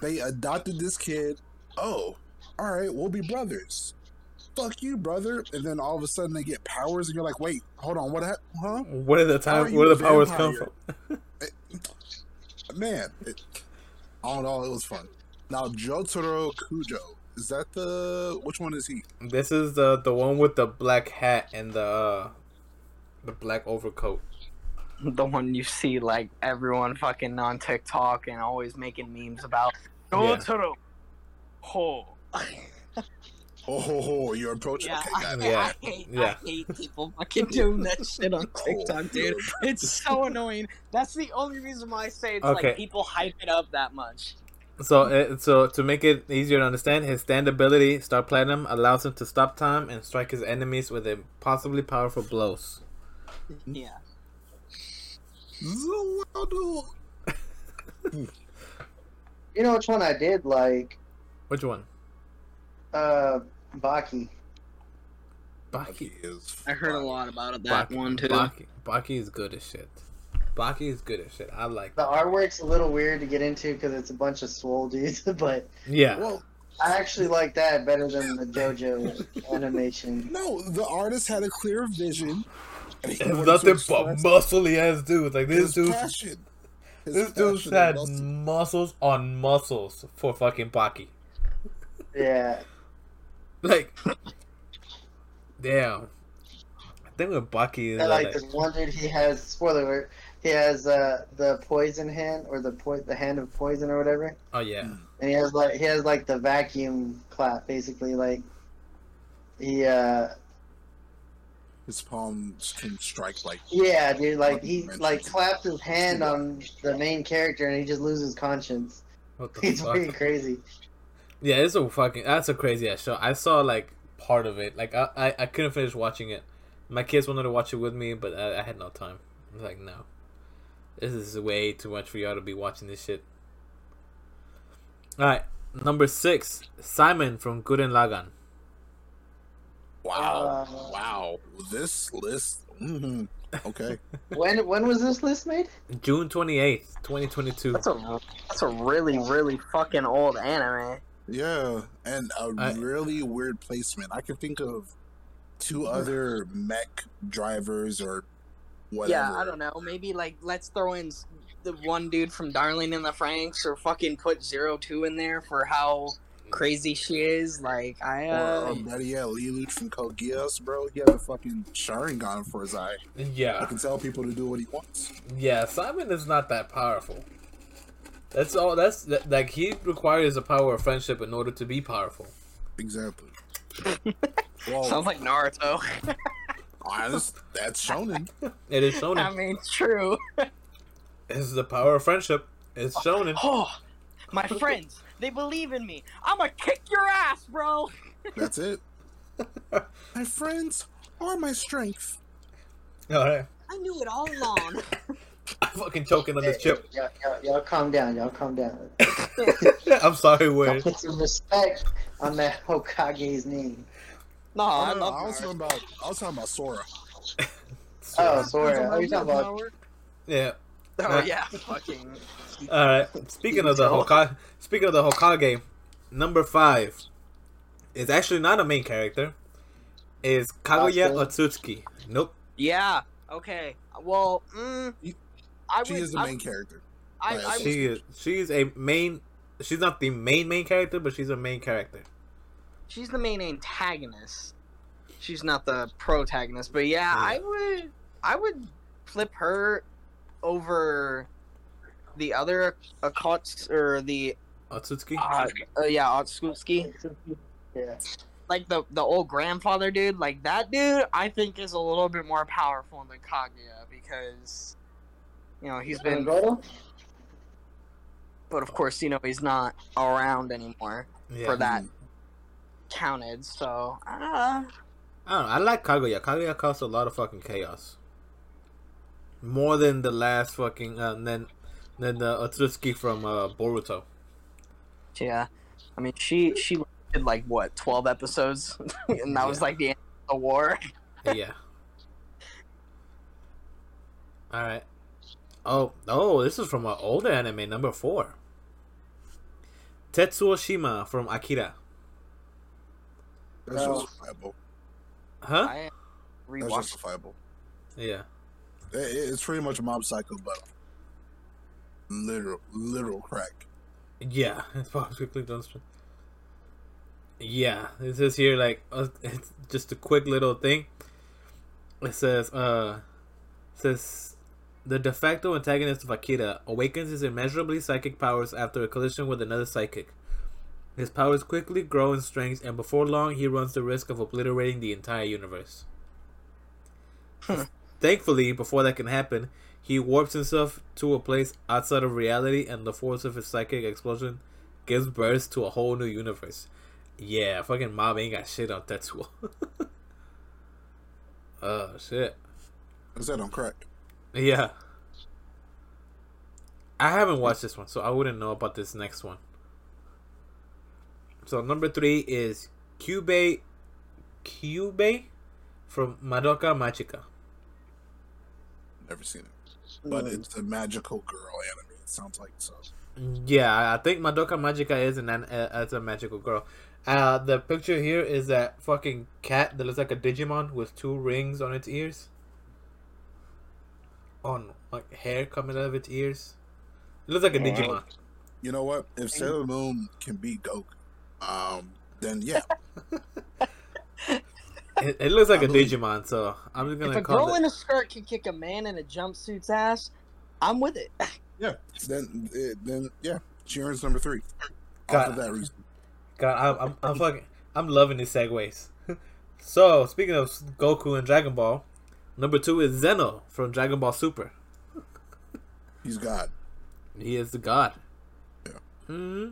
They adopted this kid. Oh, all right, we'll be brothers. Fuck you, brother. And then all of a sudden they get powers, and you're like, wait, hold on, what? hap- Huh? Where did the time? Where did the powers come from? Man, it, I don't know. It was fun. Now Jotaro Kujo is that the which one is he? This is the the one with the black hat and the uh, the black overcoat. the one you see like everyone fucking on TikTok and always making memes about. Yeah. Jotaro. Ho. Oh, ho, ho, you're approaching. Yeah, Okay, I, got it. Yeah. I hate, Yeah. I hate people fucking doing that shit on TikTok, dude. It's so annoying. That's the only reason why I say it's Okay. like people hype it up that much. So, it, so to make it easier to understand, his stand ability, Star Platinum, allows him to stop time and strike his enemies with impossibly powerful blows. Yeah. So. You know which one I did like? Which one? Uh, Baki. Baki. is I heard a lot about it, that Baki, one too. Baki, Baki is good as shit. Baki is good at shit. I like. The artwork's a little weird to get into because it's a bunch of swole dudes, but Yeah. Well, I actually like that better than the JoJo animation. no, the artist had a clear vision. and he It's wanted to nothing express but muscly ass dudes. Like this dude, passion. His this dude's had muscle. muscles on muscles for fucking Baki. Yeah, Like, damn. I think with Baki is and like, like this one dude, he has spoiler alert. He has uh the poison hand or the po- the hand of poison or whatever, oh yeah, and he has like he has like the vacuum clap basically like he uh His palms can strike like yeah dude like he Fucking like claps his hand on the main character and he just loses conscience. what the He's fuck? pretty crazy. Yeah, it's a fucking that's a crazy ass show. I saw like part of it. Like I, I, I couldn't finish watching it. My kids wanted to watch it with me, but I, I had no time. I was like, no, this is way too much for y'all to be watching this shit. All right, number six, Simon from Gurren Lagann. wow, Uh, wow. This list, mhm. okay. When when was this list made? June twenty eighth, twenty twenty two. That's a that's a really really fucking old anime. Yeah, and a I- really weird placement. I can think of two other mech drivers or whatever. Yeah, I don't know. Maybe like let's throw in the one dude from Darling in the Franxx, or fucking put Zero Two in there for how crazy she is. Like I Or, uh, or better yet, Lelouch from Code Geass, bro. He has a fucking Sharingan for his eye. Yeah, I Yeah, can tell people to do what he wants. yeah. Simon is not that powerful. That's all. That's that, like he requires the power of friendship in order to be powerful. Exactly. sounds like Naruto. honest, that's shonen. It is shonen. I mean, it's true. It's the power of friendship. It's shonen. Oh, my friends, they believe in me. I'ma kick your ass, bro. That's it. my friends are my strength. All right. I knew it all along. I'm fucking choking on this chip. Y'all, y'all, y'all calm down. Y'all calm down. I'm sorry, Y'all Wade. put some respect on that Hokage's name. No, Oh, I no, no, love I was talking about. I was talking about Sora. Oh, Sora. Are you talking about? Yeah. Oh yeah, fucking. All right. Speaking of the Hokage, speaking of the Hokage, number five is actually not a main character. Is Kaguya Otsutsuki? Nope. Yeah. Okay. Well, mm, I She would. is the I, main character. I, Right, I, so- She is. A main. She's not the main main character, but she's a main character. She's the main antagonist. She's not the protagonist, but yeah, I would. I would flip her over the other Akats or the Otsutsuki. uh, uh, yeah Otsutsuki. Yeah. like the the old grandfather dude, like that dude, I think is a little bit more powerful than Kaguya because you know he's been. Goro? but of course, you know he's not around anymore Yeah. for that counted. So uh, I don't know. I like Kaguya. Kaguya caused a lot of fucking chaos. More than the last fucking uh, than than the Otsuki from uh, Boruto. yeah, I mean she she did like what twelve episodes, and that was like the end of the war. yeah. All right. Oh, oh, this is from an older anime, number four. Tetsuo Shima from Akira. That's No. justifiable. Huh? I That's justifiable. Yeah. It, it's pretty much a mob psycho, but literal, literal crack. Yeah, it's probably quickly done. Yeah, it says here like uh, it's just a quick little thing. It says, uh, it says the de facto antagonist of Akira awakens his immeasurably psychic powers after a collision with another psychic. His powers quickly grow in strength, and before long, he runs the risk of obliterating the entire universe. Hmm. Thankfully, before that can happen, he warps himself to a place outside of reality, and the force of his psychic explosion gives birth to a whole new universe. Yeah, fucking mob ain't got shit on Tetsuo. oh shit. I said on crack. Yeah. I haven't watched this one, so I wouldn't know about this next one. So number three is Cube Cube from Madoka Magica. Never seen it, but Mm. it's a magical girl anime. It sounds like so. Yeah, I think Madoka Magica is an, an uh, as a magical girl. Uh, the picture here is that fucking cat that looks like a Digimon with two rings on its ears. On like hair coming out of its ears. It looks like a Digimon. You know what? If Sailor Moon can beat Goku, um, then yeah, It, it looks like I a believe- Digimon, so I'm just gonna call a call girl it. in a skirt can kick a man in a jumpsuit's ass, I'm with it. yeah, then eh, then yeah, she earns number three. God. Off that reason, God, I'm, I'm, I'm fucking, I'm loving these segues. so speaking of Goku and Dragon Ball, number two is Zeno from Dragon Ball Super. he's God. He is the god. Yeah. hmm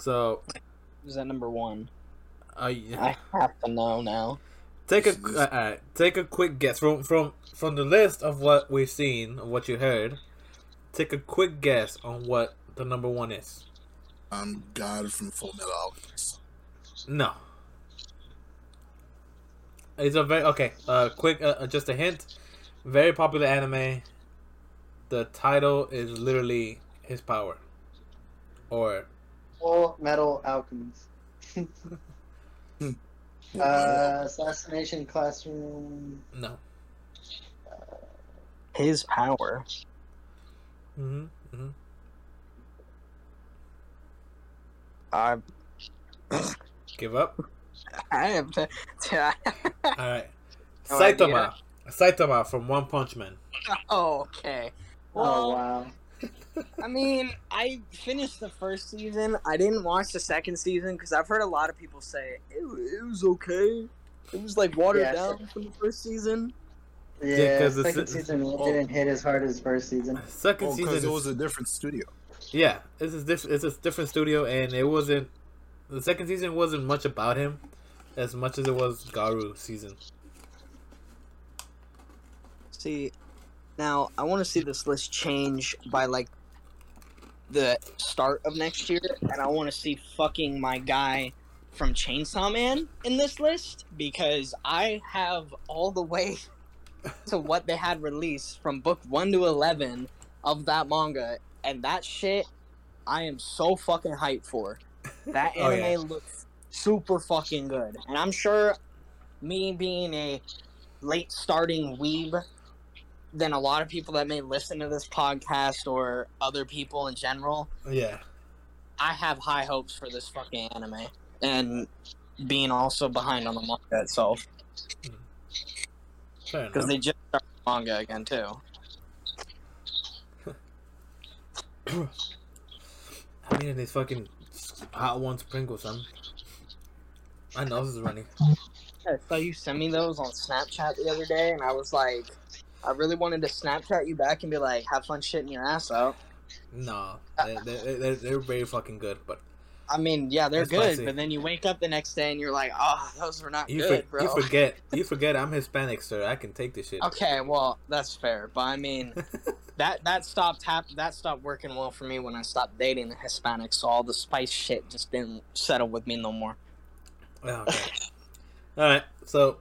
So, Is that number one? uh, yeah. I have to know now. take a uh, uh, take a quick guess from from from the list of what we've seen, of what you heard. Take a quick guess on what the number one is. I'm God from Full Metal Alchemist. No. It's a very okay. Uh, quick, uh, uh, just a hint. Very popular anime. The title is literally his power, or Full Metal Alchemist. Uh, Assassination Classroom. no. His power. Mm-hmm. mm-hmm. I Give up. I have to. to All right. No Saitama. Saitama from One Punch Man. oh, okay. Oh wow. I mean, I finished the first season. I didn't watch the second season because I've heard a lot of people say it, it was okay. It was like watered Yeah. down from the first season. Yeah, 'cause the second se- season didn't hit as hard as first season. Second Oh, season. it was a different studio. yeah, it's a diff- it's a different studio, and it wasn't. The second season wasn't much about him, as much as it was Garou season. See, now I want to see this list change by like the start of next year, and I want to see fucking my guy from Chainsaw Man in this list because I have all the way to what they had released from book one to eleven of that manga, and that shit I am so fucking hyped for. That Oh, anime yeah. looks super fucking good, and I'm sure me being a late starting weeb than a lot of people that may listen to this podcast or other people in general. Yeah. I have high hopes for this fucking anime and being also behind on the manga itself hmm. because they just started manga again too. I mean, these fucking hot one sprinkles, son. My nose is running. I saw you send me those on Snapchat the other day, and I was like, I really wanted to Snapchat you back and be like, have fun shitting your ass out. No, they, they, they're, they're very fucking good, but I mean, yeah, they're good, spicy. but then you wake up the next day and you're like, oh, those were not you, good, for, bro. you forget you forget I'm Hispanic, sir. I can take this shit. Okay, well, that's fair, but I mean, that that stopped hap- that stopped working well for me when I stopped dating the Hispanics. So all the spice shit just didn't settle with me no more. Okay. All right, so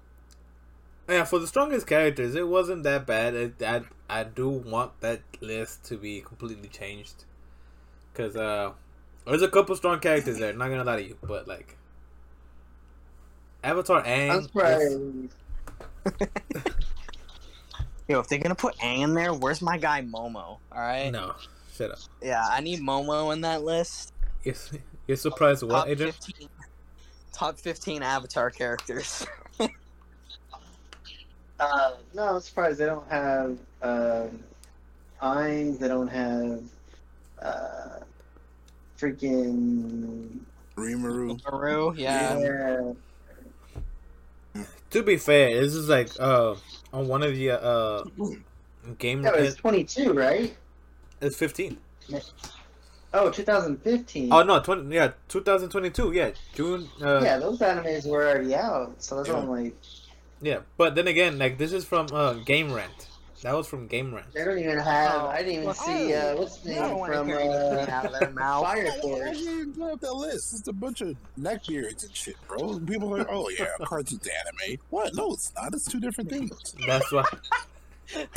yeah, for the strongest characters, it wasn't that bad. It, I I do want that list to be completely changed because uh, there's a couple strong characters there. Not gonna lie to you, but like Avatar Aang. I'm is- surprised. Yo, if they're gonna put Aang in there, where's my guy Momo? All right. No, shut up. Yeah, I need Momo in that list. You're, you're surprised what, top Adrian? fifteen. Top fifteen Avatar characters. Uh, no, I'm surprised they don't have um, Aang. They don't have uh, freaking Rimuru. Maru, yeah. yeah. To be fair, this is like uh on one of the uh game. That was 22, right? It's 15. Oh, 2015. Oh no, 20. Yeah, 2022. Yeah, June. Uh, yeah, those animes were already out, so that's why I'm like, Yeah, but then again, like this is from uh Game Rant. That was from Game Rant. they don't even have. Oh, I didn't even well, see uh, what's the name from hear anything uh, out of their mouth. Fire Why Force. you go up that list? It's a bunch of neckbeards and shit, bro. People are like, oh yeah, cartoon's anime. What? No, it's not. It's two different things. That's why.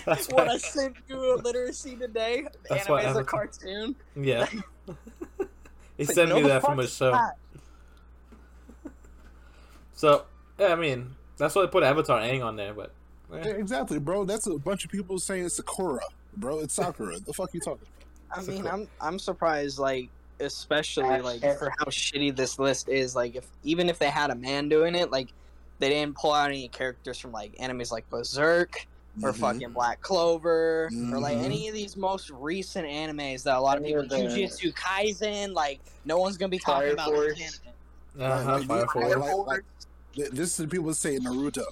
That's what why. I sent you a literacy today. That's Anime why is a cartoon. Yeah. he Like, sent no me that from fuck a show. that? So yeah, I mean that's why I put Avatar Aang on there, but Yeah, exactly, bro. That's a bunch of people saying it's Sakura, bro. It's Sakura. the fuck you talking? I It's mean, cool- I'm I'm surprised, like especially like for how shitty this list is. Like, if even if they had a man doing it, like they didn't pull out any characters from like animes like Berserk or Mhm. fucking Black Clover or like Mhm. any of these most recent animes that a lot of people of Jujutsu Kaisen. Like, no one's gonna be talking Fire about Force. this anime. uh-huh, Fire like, Force. like, like, th- this is the people say Naruto.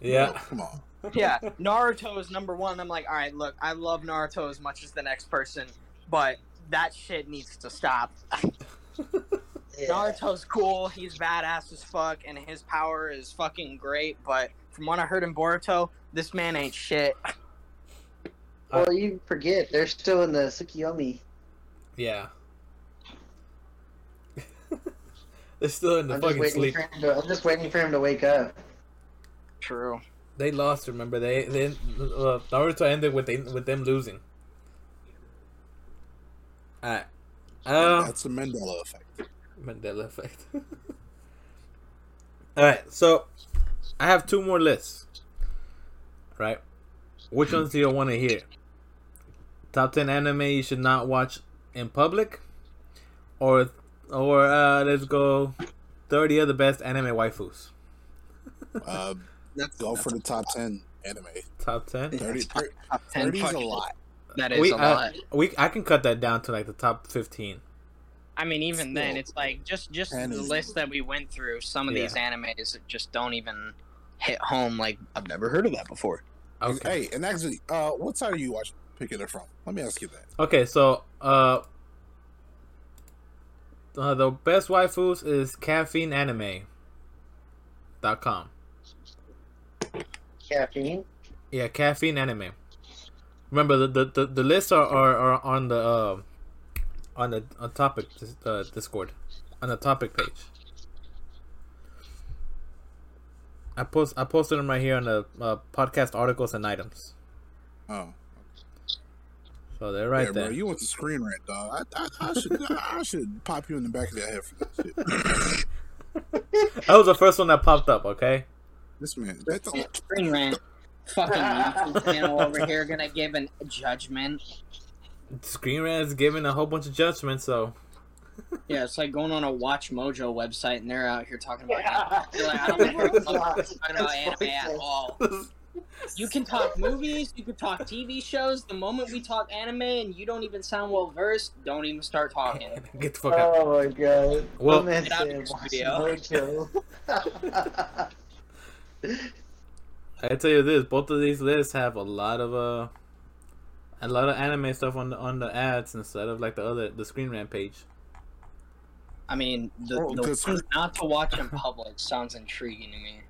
Yeah. Bro, come on. yeah, Naruto is number one. I'm like, all right, look, I love Naruto as much as the next person, but that shit needs to stop. Yeah. Naruto's cool, he's badass as fuck, and his power is fucking great, but from what I heard in Boruto, this man ain't shit. Well, you forget they're still in the Tsukiyomi. Yeah. They're still in the I'm just fucking waiting sleep. for him to. I'm just waiting for him to wake up. True. They lost. Remember, they they uh, Naruto ended with they, with them losing. Alright. Uh, That's the Mandela effect. Mandela effect. Alright, so I have two more lists. Right? Which ones do you want to hear? Top 10 anime you should not watch in public? Or, or uh, let's go 30 of the best anime waifus. Uh, That's go for the top ten anime. Top 10? 30, top, top 10 30 is a lot. That is We, a uh, lot. we, I can cut that down to like the top 15. I mean, even then, it's like just just And the it's- list that we went through. Some of Yeah. these animes just don't even hit home. Like I've never heard of that before. Okay. Hey, and actually, uh, what side are you watching? Picking it from? Let me ask you that. Okay, so uh, uh the best waifus is caffeineanime.com. Caffeine. Yeah, caffeine anime. Remember the the, the, the lists are, are, are on the uh, on the on topic uh, Discord on the topic page. I post I posted them right here on the uh, podcast articles and items. Oh, So they're right yeah, there. bro, you went to Screen Rant, dog. I, I, I should, I should pop you in the back of the head for that shit. That was the first one that popped up. Okay. This man, that's a, Screen Rant, fucking YouTube channel over here gonna give an judgment. Screen Rant is giving a whole bunch of judgments, so Yeah, it's like going on a Watch Mojo website and they're out here talking about. Yeah. You're like, I don't know what the fuck you're talking about anime at all. You can talk movies, you can talk TV shows. The moment we talk anime and you don't even sound well versed, don't even start talking. get the fuck out. Oh my god. Well- man Get out of said studio. I tell you this: both of these lists have a lot of uh, a lot of anime stuff on the on the ads instead of like the other the Screen Rant page. I mean, the, Oh, the not to watch in public sounds intriguing to me.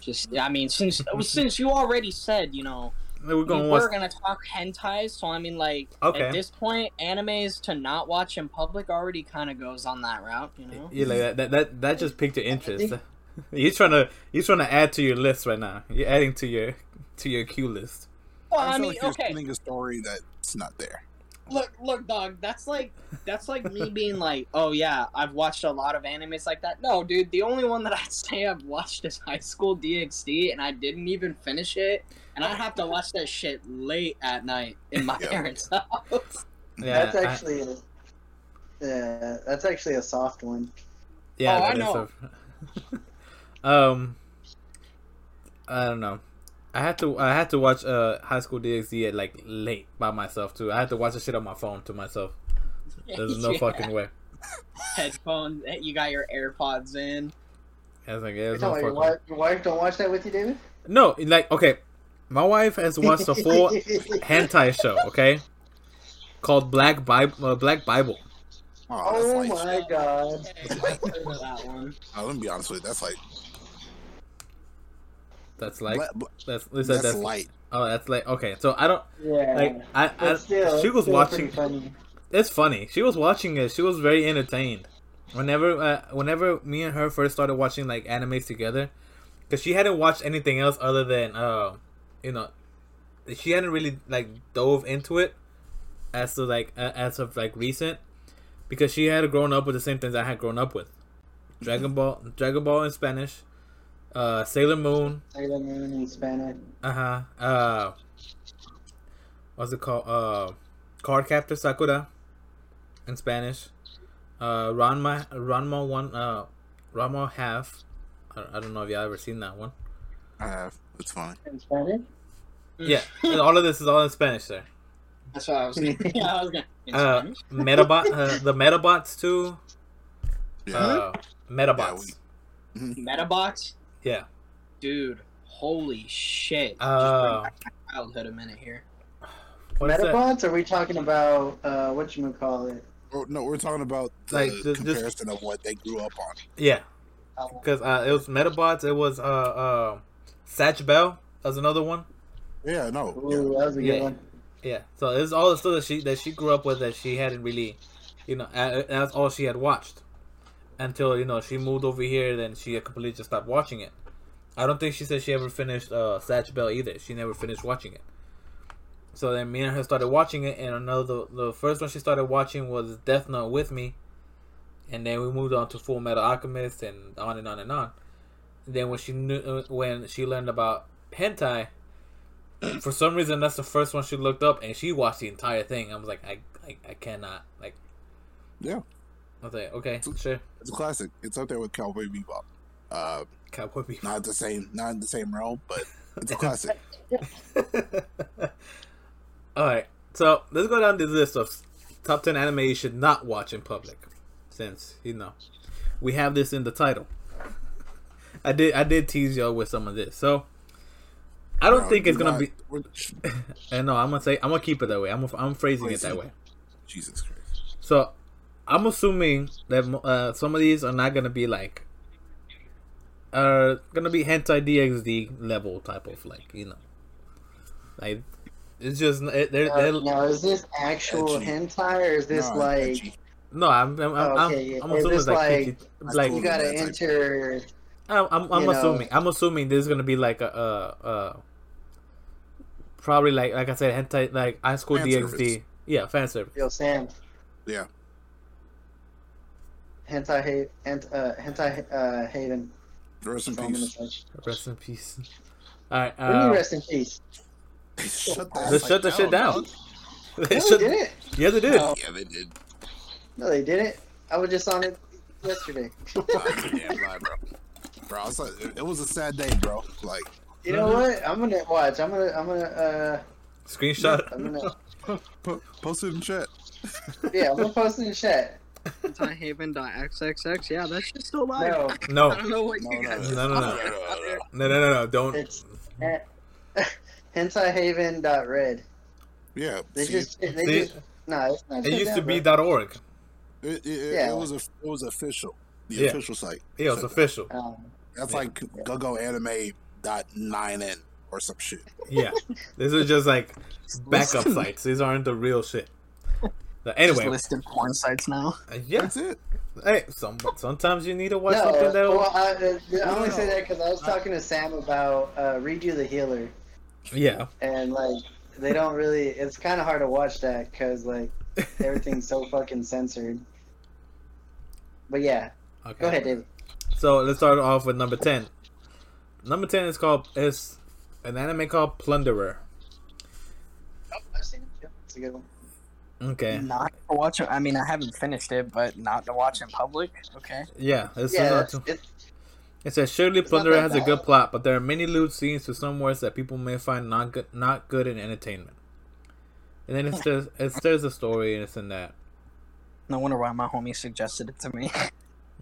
Just, I mean, since since you already said, you know, We're we gonna were watch. gonna talk hentai, so I mean, like, Okay. at this point, animes to not watch in public already kind of goes on that route, you know. Yeah, like that, that that that just piqued your interest. You're trying to you're trying to add to your list right now. You're adding to your to your queue list. Well, I I mean, like you're okay, spinning a story that's not there. Look, look, dog. That's like that's like me being like, oh yeah, I've watched a lot of animes like that. No, dude, the only one that I'd say I've watched is High School DxD, and I didn't even finish it, and I have to watch that shit late at night in my Yeah. parents' house. Yeah, that's actually a, yeah, that's actually a soft one. Yeah, Oh, I that is know. a- um, I don't know. I had to I had to watch uh High School DxD at like late by myself too. I had to watch the shit on my phone to myself. There's no Yeah. fucking way. headphones. You got your AirPods in. I was like, yeah, no your fucking. wife, your wife don't watch that with you, David? No, like okay, my wife has watched the full hentai show. Okay, called Black Bible. Uh, Black Bible. Oh, Oh like, my god. that one. let me be honest with you. That's like, That's like bla- bla- that's that's, that's, light. oh that's like okay. So I don't Yeah. like I, I still, she was still watching. pretty funny. It's funny. She was watching it. She was very entertained. Whenever, uh, whenever me and her first started watching like animes together, because she hadn't watched anything else other than, uh, you know, she hadn't really like dove into it as to like uh, as of like recent, because she had grown up with the same things I had grown up with, Dragon Ball, Dragon Ball in Spanish, uh, Sailor Moon, Sailor Moon in Spanish. uh huh, uh, what's it called, uh, Cardcaptor Sakura, in Spanish. Uh, Ranma, Ranma one, uh, Ranma half. I, I don't know if y'all ever seen that one. I have. It's funny. In Spanish? Yeah, all of this is all in Spanish there. That's what I was. Gonna, yeah, I was gonna. Uh, Spanish? Medabot, uh, the Medabots too. Yeah. Uh, Medabots. Medabots, Yeah. dude. Holy shit! Just Uh, bring childhood a minute here. what is that? Medabots? Are we talking about, uh, what you call it? Oh, no, we're talking about the Like, just- just- comparison of what they grew up on. Yeah, because uh, it was Medabots. It was uh, uh, Zatch Bell. That was another one. Yeah, no. Ooh, Yeah. that was a good Yeah. one. Yeah, so it's all the stuff that she that she grew up with that she hadn't really, you know, uh, that's all she had watched until you know she moved over here. Then she completely just stopped watching it. I don't think she said she ever finished uh, Zatch Bell either. She never finished watching it. So then me and her started watching it, and another the first one she started watching was Death Note with me, and then we moved on to Full Metal Alchemist, and on and on and on. then when she knew uh, when she learned about hentai, for some reason that's the first one she looked up, and she watched the entire thing. I was like, I I, I cannot like. Yeah. I was like, okay, sure. It's a classic. It's up there with Cowboy Bebop. Uh, Cowboy Bebop. not the same, not in the same realm, but it's a classic. All right, so let's go down this list of top ten anime you should not watch in public, since you know we have this in the title. I did I did tease y'all with some of this, so I don't No, think it's gonna not- be. And no, I'm gonna say I'm gonna keep it that way. I'm I'm phrasing it that way. Jesus Christ. So I'm assuming that uh, some of these are not gonna be like are gonna be hentai DxD level type of like you know like it's just it, they're, Uh, they're, now, is this actual Edgy. hentai or is this No, like edgy. no I'm I'm, I'm, okay, yeah. I'm assuming this like, like- PG like you gotta That's enter? I'm I'm, I'm you know. assuming I'm assuming there's gonna be like a uh uh probably like like I said hentai like high school Fan DxD service. yeah fan service Yo, Sam. Yeah. Hentai, ha- hent, uh, hentai uh, Haven. Rest in That's all I'm gonna peace. rest in peace all right What do uh, rest in peace? Shut let's shut the shit down. They No, should- they didn't. yeah they did No. Yeah, they did. No, they didn't. I was just on it yesterday. Nah, damn lie, bro. Bro, was like, it- it was a sad day, bro. Like, you know what? I'm gonna watch. I'm gonna. I'm gonna. Uh, screenshot I'm gonna. post it in chat. Yeah, I'm gonna post it in chat. Hentaihaven.xxx. Yeah, that's just still live. No, no I don't know what No, you no, guys. No, no, no, no. no, no. No, no, no, no! Don't. it's uh, hentaihaven.red. Yeah, They see, just they See, just no. It's not it used to be bro. .org. it, it, it, Yeah. it was a, it was official, the Yeah. official site. Yeah, it's Shut down. official. Um, That's Yeah. like go go anime dot nine n or some shit. Yeah, this is just like backup sites. These aren't the real shit. But Just anyway, listed porn sites now. uh, yeah. That's it. Hey, some sometimes you need to watch no, something that. well, I, uh, I only No, say that because I was talking to Sam about uh, Redo the Healer, yeah, and like they don't really. It's kind of hard to watch that because like everything's so fucking censored. But yeah, okay. go ahead, David. So let's start off with number ten. Number ten is called is an anime called Plunderer. Oh, I've seen it. Yeah, it's a good one. Okay. Not to watch it. I mean, I haven't finished it, but not to watch in public. Okay. Yeah, it's yeah, similar it's, to- it's, It says surely It's Plunderer that has a good plot, but there are many lewd scenes to some words that people may find not good, not good in entertainment. And then it says it says a story and it's in that. No wonder why my homie suggested it to me.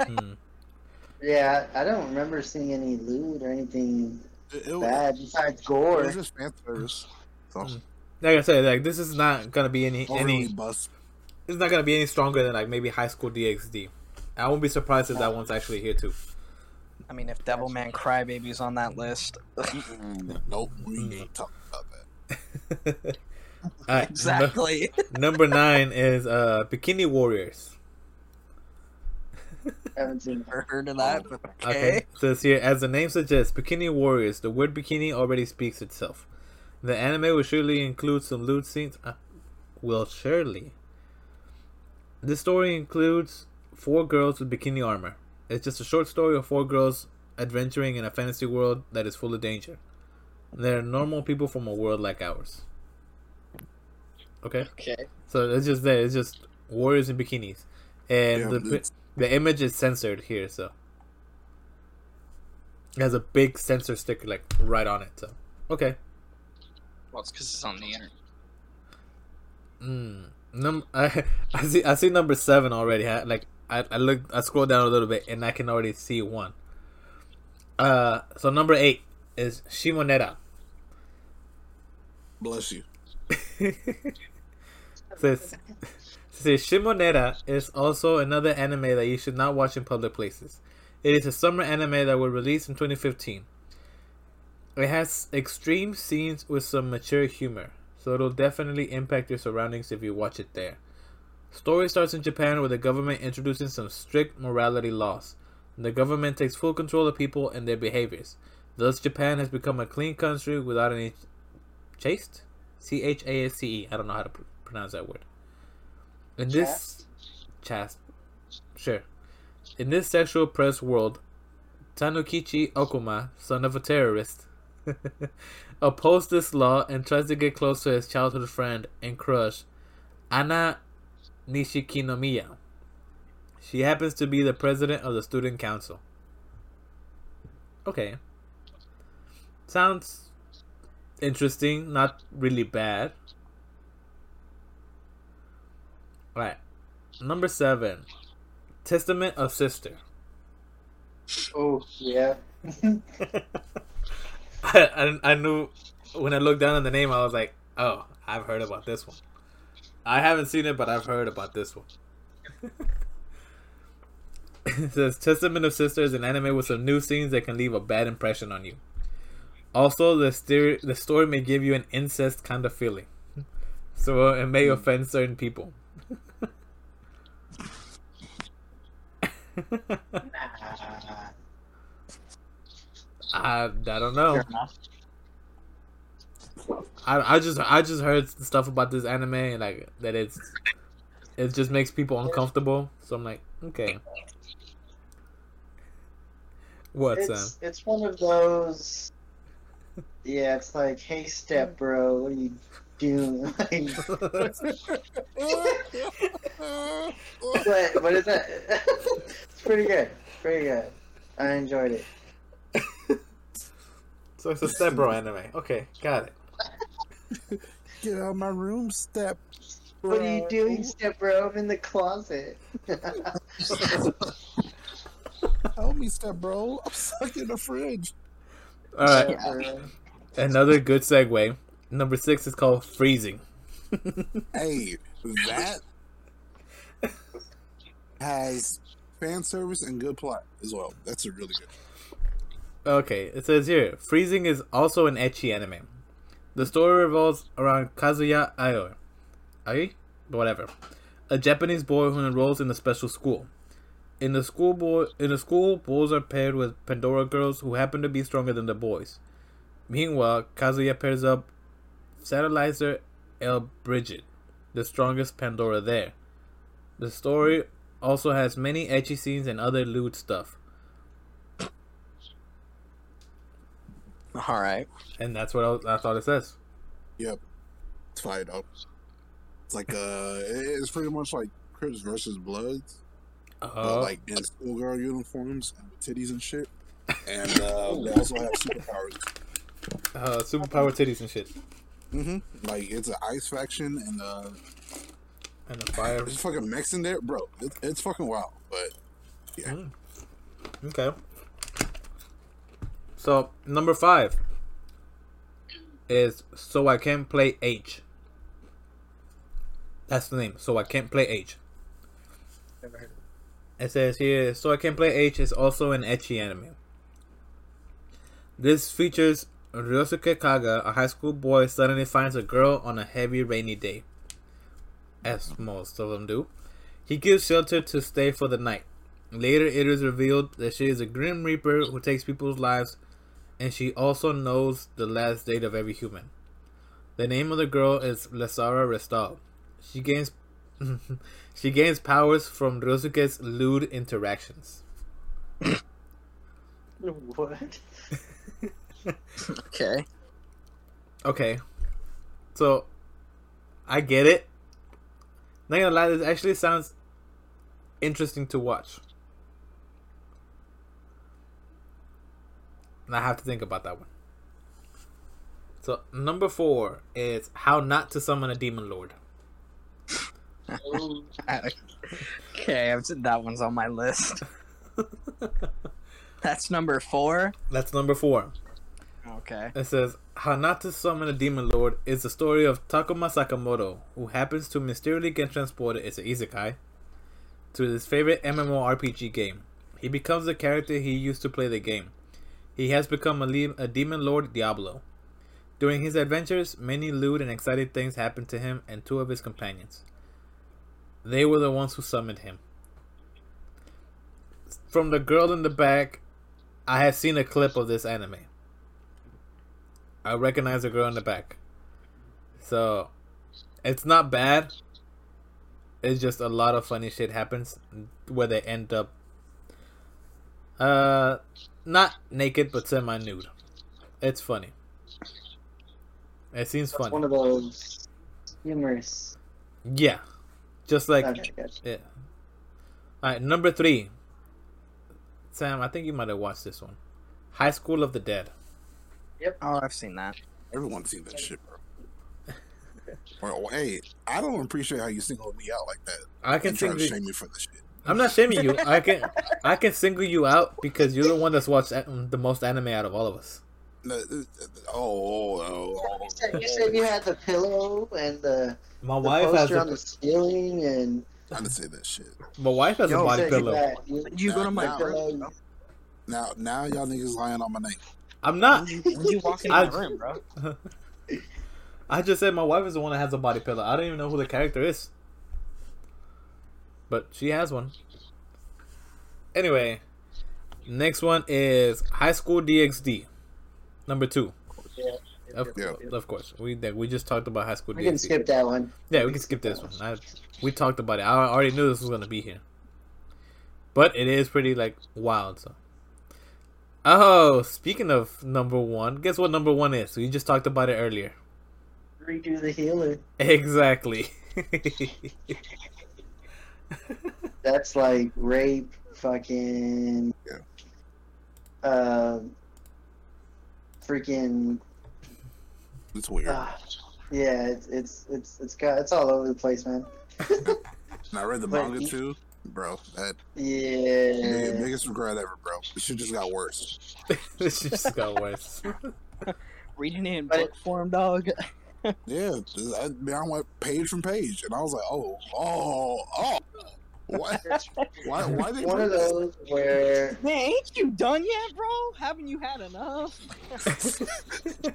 Hmm. yeah, I I don't remember seeing any lewd or anything It, it, bad besides it gore. was just fan service. So Mm. Like I said, like this is not gonna be any overly any. bust. It's not gonna be any stronger than like maybe High School DxD. I won't be surprised if that one's actually here too. I mean, if Devilman Crybaby's on that list, Nope, we ain't talking about that. Alright, exactly. number, number nine is uh Bikini Warriors. haven't seen it. Never heard of that, but okay. Okay. Says here, as the name suggests, Bikini Warriors. The word bikini already speaks itself. The anime will surely include some lewd scenes. Uh, will surely. This story includes four girls with bikini armor. It's just a short story of four girls adventuring in a fantasy world that is full of danger. They're normal people from a world like ours. Okay, Okay. so it's just there. It's just warriors in bikinis, and Yeah, the the image is censored here, so it has a big censor sticker like right on it. So okay. Well, it's because it's on the internet. Mm. Num- I, I see I see number seven already. huh? Like I I look I scroll down a little bit and I can already see one. Uh, so number eight is Shimoneta. Bless you. says says Shimoneta is also another anime that you should not watch in public places. It is a summer anime that was released in 2015. It has extreme scenes with some mature humor, so it'll definitely impact your surroundings if you watch it there. Story starts in Japan with the government introducing some strict morality laws. The government takes full control of people and their behaviors. Thus, Japan has become a clean country without any chaste. C H A S C E. I don't know how to pr- pronounce that word. In this chast, sure. In this sexual oppressed world, Tanukichi Okuma, son of a terrorist, opposed this law and tries to get close to his childhood friend and crush, Ana Nishikinomiya. She happens to be the president of the student council. Okay. Sounds interesting, not really bad. Right. Number seven. Testament of Sister. Oh yeah. I, I, I knew when I looked down on the name, I was like, oh, I've heard about this one. I haven't seen it, but I've heard about this one. it says Testament of Sisters, is an anime with some new scenes that can leave a bad impression on you. Also, the, ster- the story may give you an incest kind of feeling. So uh, it may hmm. offend certain people. I, I don't know. I, I just I just heard stuff about this anime and like that it's it just makes people uncomfortable. So I'm like, okay. What Sam? it's it's one of those. Yeah, it's like, hey, step bro, what are you doing? Like, but but it's a, it's pretty good, pretty good. I enjoyed it. So it's a step bro anime. Okay, got it. Get out of my room, step. What are you doing, step bro? I'm in the closet. Help me, step bro. I'm stuck in the fridge. All right, Step bro. another good segue. Number six is called freezing. Hey, that has fan service and good plot as well. That's a really good. Okay, it says here Freezing is also an ecchi anime. The story revolves around Kazuya Aoi. Ai? Whatever. A Japanese boy who enrolls in a special school. In the school boy in the school, boys are paired with Pandora girls who happen to be stronger than the boys. Meanwhile, Kazuya pairs up Satellizer El Bridget, the strongest Pandora there. The story also has many ecchi scenes and other lewd stuff. All right. And that's what I, that's all it says. Yep, it's fire though. It's like uh, it's pretty much like Crips versus Bloods, Uh, but like in schoolgirl uniforms and with titties and shit. And uh, they also have superpowers. uh, superpower titties and shit, Mm hmm Like it's an ice faction and uh, and the fire. there's fucking mechs in there, bro. It, it's fucking wild, but yeah. Mm. Okay. So number five is so I can't play H. That's the name. So I can't play H. It says here, so I can't play H is also an ecchi anime. This features Ryosuke Kaga, a high school boy, suddenly finds a girl on a heavy rainy day, as most of them do. He gives shelter to stay for the night. Later, it is revealed that she is a Grim Reaper who takes people's lives, and she also knows the last date of every human. The name of the girl is Lasara Restal. She gains she gains powers from Ryosuke's lewd interactions. What? Okay. Okay, so I get it. Not gonna lie, this actually sounds interesting to watch. And I have to think about that one. So number four is how not to summon a demon lord. okay, said that one's on my list. That's number four. That's number four. Okay. It says how not to summon a demon lord is the story of Takuma Sakamoto, who happens to mysteriously get transported. It's an isekai to his favorite MMORPG game. He becomes the character he used to play the game. He has become a, le- a demon lord Diablo. During his adventures, many lewd and exciting things happened to him and two of his companions. They were the ones who summoned him. From the girl in the back, I have seen a clip of this anime. I recognize the girl in the back. So, it's not bad. It's just a lot of funny shit happens where they end up uh not naked but semi nude. It's funny. It seems That's funny. one of those humorous. Yeah. Just like Okay, yeah. Alright, number three. Sam, I think you might have watched this one. High School of the Dead. Yep. Oh, I've seen that. Everyone's seen that shit, bro. Well, hey, I don't appreciate how you single me out like that. I can and try to shame me for this shit. I'm not shaming you. I can I can single you out because you're the one that's watched the most anime out of all of us. No, uh, Oh, oh, oh, You said, you said you had the pillow and the, My the wife has poster on a, the ceiling and I didn't say that shit. my wife has Yo, a body said you pillow. got- you- Did you go to my Now- room? Now, now y'all niggas lying on my name. I'm not. When you, when you walk in I- my room, bro? I just said my wife is the one that has a body pillow. I don't even know who the character is, but she has one. Anyway, next one is High School DxD, number two. Of, Yeah. of course, we we just talked about High School DXD. We can skip that one. Yeah, we can skip this one. I, we talked about it. I already knew this was gonna be here, but it is pretty like wild. So, oh, speaking of number one, guess what number one is? We just talked about it earlier. Redo the healer. Exactly. That's like rape, fucking. Yeah. Uh, freaking. It's weird. ah, yeah, it's it's it's it's got it's all over the place, man. and I read the but manga you- too, bro. That Yeah. biggest regret ever, bro. This shit just got worse. this just got worse. Reading it in But- book form, dog. Yeah, I, mean, I went page from page, and I was like, oh, oh, oh. What? Why? Why they One of those where Man, ain't you done yet, bro? Haven't you had enough?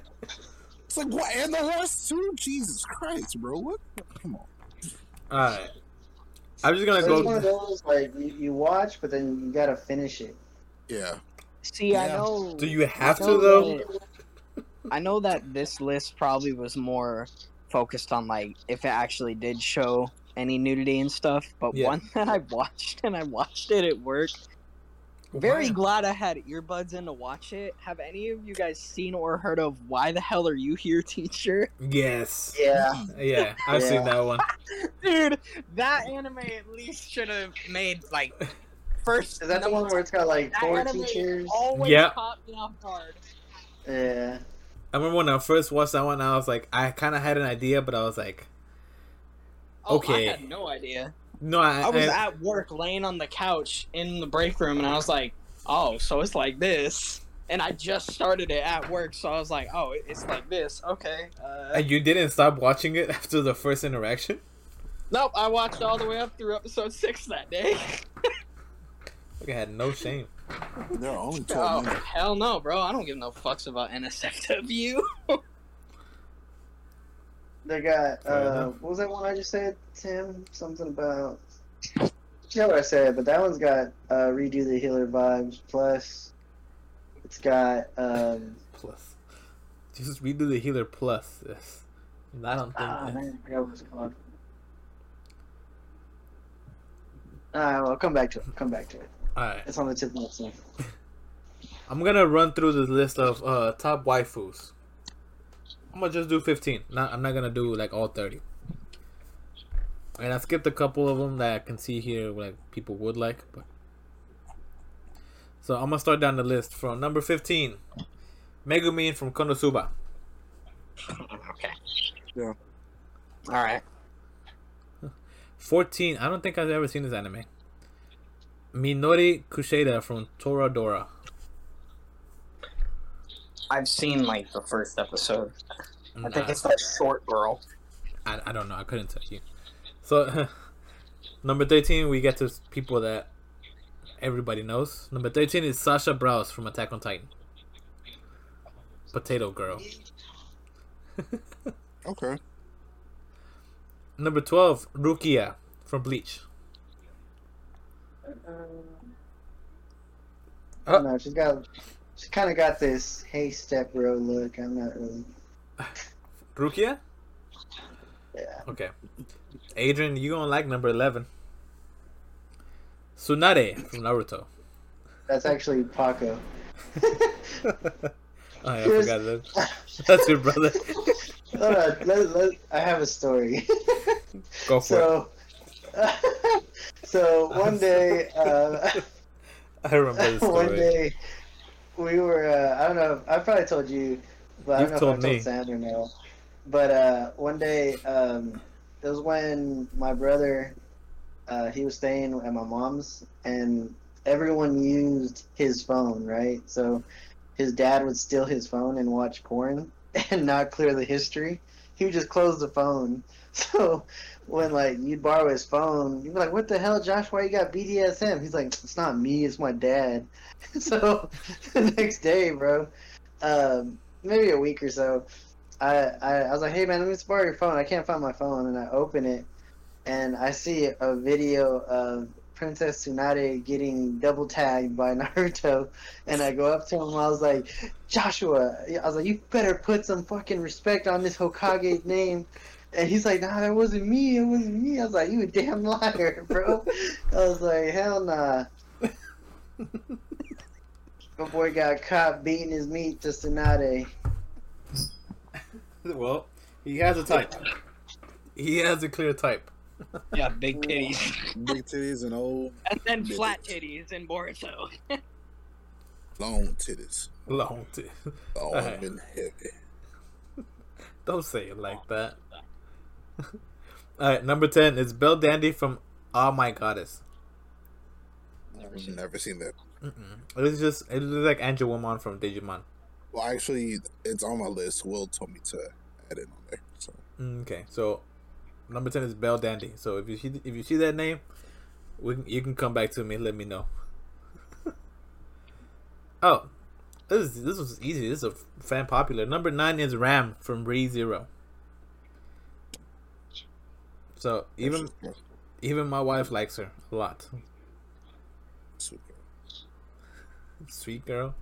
It's like what? And the rest too? Jesus Christ, bro! What? Come on. Alright. I'm just gonna it's one of those like you, you watch, but then you gotta finish it. Yeah. See, I know. Do you have I to though? that- I know that this list probably was more focused on like if it actually did show any nudity and stuff. But Yeah. one that I watched and I watched it at work. Very Why? glad I had earbuds in to watch it. Have any of you guys seen or heard of "Why the Hell Are You Here, Teacher"? Yes. Yeah, Yeah, I've Yeah. seen that one. Dude, that anime at least should have made like first. is that the one where it's got like four teachers? Always Yeah. caught me off guard. Yeah, I remember when I first watched that one, I was like, I kind of had an idea, but I was like, Oh, Okay. I had no idea. no, I, I was I- at work laying on the couch in the break room and I was like, oh, so it's like this. And I just started it at work, so I was like, oh, it's like this. Okay. Uh, and you didn't stop watching it after the first interaction. nope, I watched all the way up through episode six that day. Like I had no shame. There are only Oh, twelve minutes. hell no, bro. I don't give no fucks about NSFW. they got Fair uh, enough. what was that one I just said, Tim? Something about. Yeah, what I said, but that one's got uh, redo the healer vibes plus. It's got um. Plus, just redo the healer plus. Yes. I don't think. Ah, man, I forgot what it's called. Uh, well, come back to it. Come back to it. All right, It's on the tip of my tongue. I'm gonna run through the list of uh, top waifus. I'm gonna just do 15. Not, I'm not gonna do like all 30. And I skipped a couple of them that I can see here, like people would like. But so I'm gonna start down the list from number 15, Megumin from Konosuba. okay. Yeah. All right. 14. I don't think I've ever seen this anime. Minori Kushieda from Toradora. I've seen like the first episode. I think it's that short girl. I, I don't know. I couldn't tell you. So, number 13, we get to people that everybody knows. Number 13 is Sasha Blouse from Attack on Titan. Potato Girl. Okay. Number 12, Rukia from Bleach. Uh, Don't know. She's got. She kind of got this hey step bro look. I'm not really. Rukia? Yeah. Okay. Adrian, you gonna like number 11. Tsunade from Naruto. That's actually Paco. oh, yeah, I Here's- forgot that. That's your brother. Hold on. Let, let, I have a story. Go for it. so, one day, uh, I remember one day, we were. Uh, I don't know. I probably told you, but I You've don't know told if I me. told Sam or no. But uh, one day, um, it was when my brother, uh, he was staying at my mom's, and everyone used his phone, right? So his dad would steal his phone and watch porn and not clear the history. He would just close the phone. So when like you'd borrow his phone, you'd be like, "What the hell, Josh? Why you got BDSM?" He's like, "It's not me, it's my dad." so the next day, bro, um, maybe a week or so, I, I I was like, "Hey man, let me just borrow your phone. I can't find my phone." And I open it, and I see a video of Princess Tsunade getting double tagged by Naruto, and I go up to him. I was like, "Joshua," I was like, "You better put some fucking respect on this Hokage's name." And he's like, "Nah, that wasn't me. It wasn't me." I was like, "You a damn liar, bro." I was like, "Hell nah." My boy got caught beating his meat to Tsunade. Well, he has a type. He has a clear type. Yeah, big titties. Big titties and old And then flat titties in Boruto. long titties. Long titties. Long Alright. and heavy. Don't say it like that. Alright, number 10 is Belldandy from Oh My Goddess. I've never seen that. Mm-mm. It was just, it was like Angewomon from Digimon. Well, actually, it's on my list. Will told me to add it on there. So Mm, Okay, so number ten is Belldandy. So if you see if you see that name, we can, you can come back to me. Let me know. oh, this is, this was easy. This is a fan popular. Number nine is Ram from Re Zero. So even even my wife likes her a lot. Sweet girl. Sweet girl.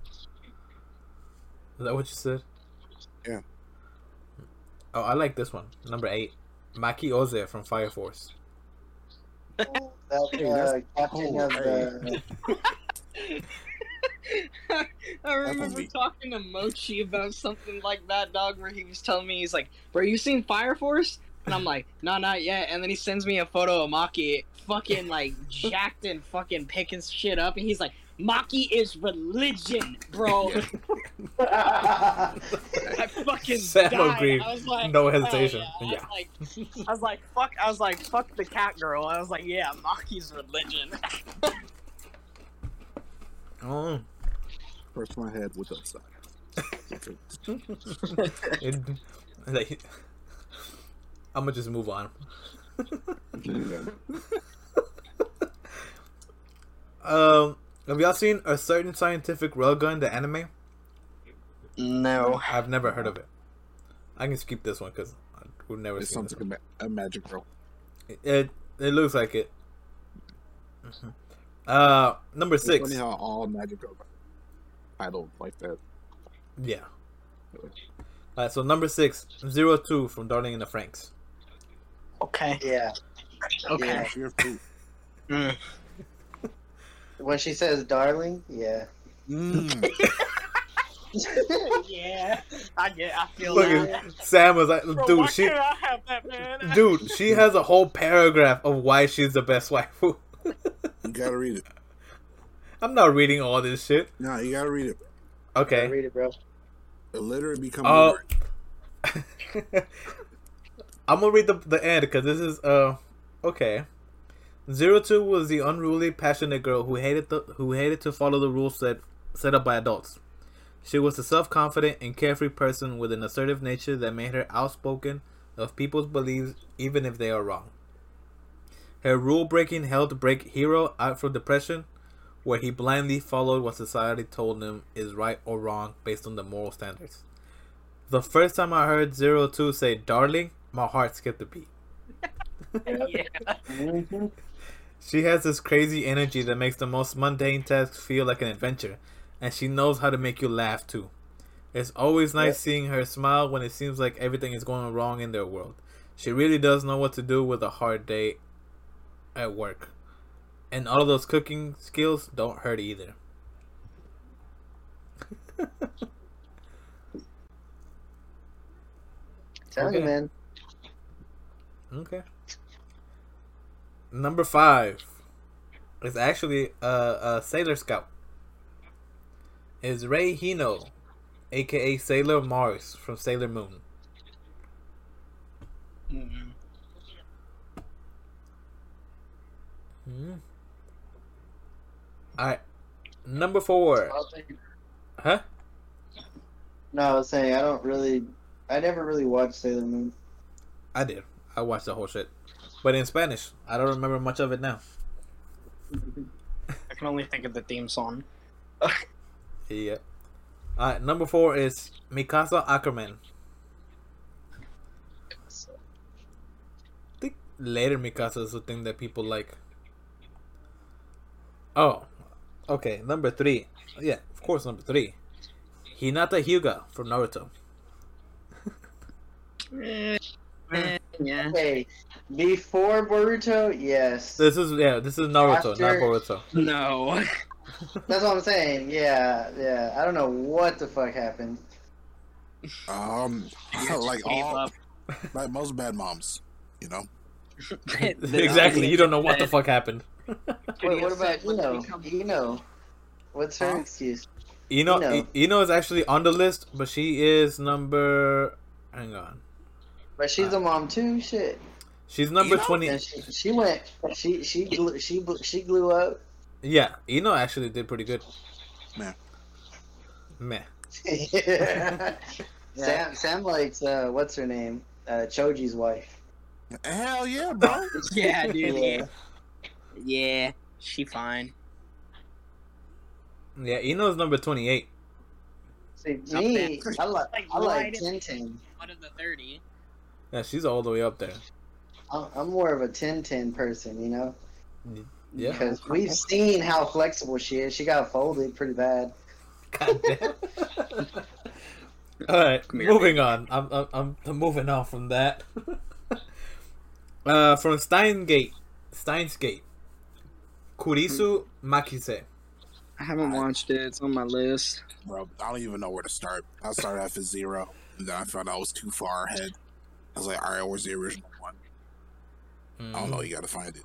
Is that what you said? Yeah. Oh, I like this one. Number eight, Maki Oze from Fire Force. That uh, captain of the. I remember talking to Mochi about something like that, dog, where he was telling me, he's like, Bro, you seen Fire Force? And I'm like, No, not yet. And then he sends me a photo of Maki fucking like jacked and fucking picking shit up. And he's like, Maki is religion, bro. I fucking Sam died. agreed. I was like, No hell hesitation. Yeah. I, Yeah. was like, I was like, fuck. I was like, fuck the cat girl. I was like, yeah, Maki's religion. Oh, First my head with upside. it, like, I'm gonna just move on. Um, have y'all seen a certain scientific railgun, the anime? no. I've never heard of it. I can skip this one because we've never It seen sounds this like a, ma- a magic girl. It it looks like it. Mhm. Uh, number It's six. funny how all magic are titled like that. Yeah. Alright, so number six, zero two from Darling in the Franxx. Okay. yeah. Okay. Yeah. Sheer food. Mm. When she says darling, yeah. Mm. yeah. I get. I feel Look that. at Sam was like, Bro, dude, why she, can't I have that, man? dude, she has a whole paragraph of why she's the best wife. You gotta read it. I'm not reading all this shit. No, you gotta read it. Okay. Read it, bro. Illiterate become Oh. I'm gonna read the the end because this is uh okay. Zero two was the unruly, passionate girl who hated the who hated to follow the rules set set up by adults. She was a self confident and carefree person with an assertive nature that made her outspoken of people's beliefs even if they are wrong. Her rule breaking helped break Hiro out from depression, where he blindly followed what society told him is right or wrong based on the moral standards. The first time I heard Zero Two say "darling," my heart skipped a beat. yeah. She has this crazy energy that makes the most mundane tasks feel like an adventure, and she knows how to make you laugh too. It's always nice Yep. seeing her smile when it seems like everything is going wrong in their world. She really does know what to do with a hard day at work. And all of those cooking skills don't hurt either. Tell you, man. Okay. Number five is actually a, a Sailor Scout. Is Rei Hino, aka Sailor Mars from Sailor Moon. Mm. Hmm. Alright. Number four. Huh? No, I was saying I don't really. I never really watched Sailor Moon. I did. I watched the whole shit. But in Spanish. I don't remember much of it now. I can only think of the theme song. Yeah. Alright, number four is Mikasa Ackerman. I think later Mikasa is the thing that people like. Oh, okay. Number three. Yeah, of course, number three. Hinata Hyuga from Naruto. Eh, eh, yeah. Okay, before Boruto, yes. This is yeah. This is Naruto, not Boruto. No. That's what I'm saying. Yeah, yeah. I don't know what the fuck happened. Um, like all, up. like most bad moms, you know. exactly. You don't know what the fuck happened. Wait, what about When they Ino? become- Ino. What's her Huh? excuse? Ino, Ino. I- Ino is actually on the list, but she is number. Hang on. But she's a mom too. Shit. She's number Ino? twenty. And she, she went. She she glue, she bl- she blew up. Yeah, Ino actually did pretty good. Meh. Meh. Sam Sam likes uh what's her name? uh, Choji's wife. Hell yeah, bro. Yeah, dude. Yeah. Yeah. yeah, she fine. Yeah, Ino's number twenty-eight. See, Up me, there. I like Like, I like right Tintin. Out of the thirty. Yeah, she's all the way up there. I'm I'm more of a Tintin person, you know, Yeah. because we've seen how flexible she is. She got folded pretty bad. God damn. All right, here, moving on. I'm, I'm I'm I'm moving on from that. uh, from Steingate, Steins Gate, Kurisu Makise. I haven't watched it. It's on my list. bro, I don't even know where to start. I started off at zero, and then I found out I was too far ahead. I was like, all right, where's the original one? I don't know. You got to find it.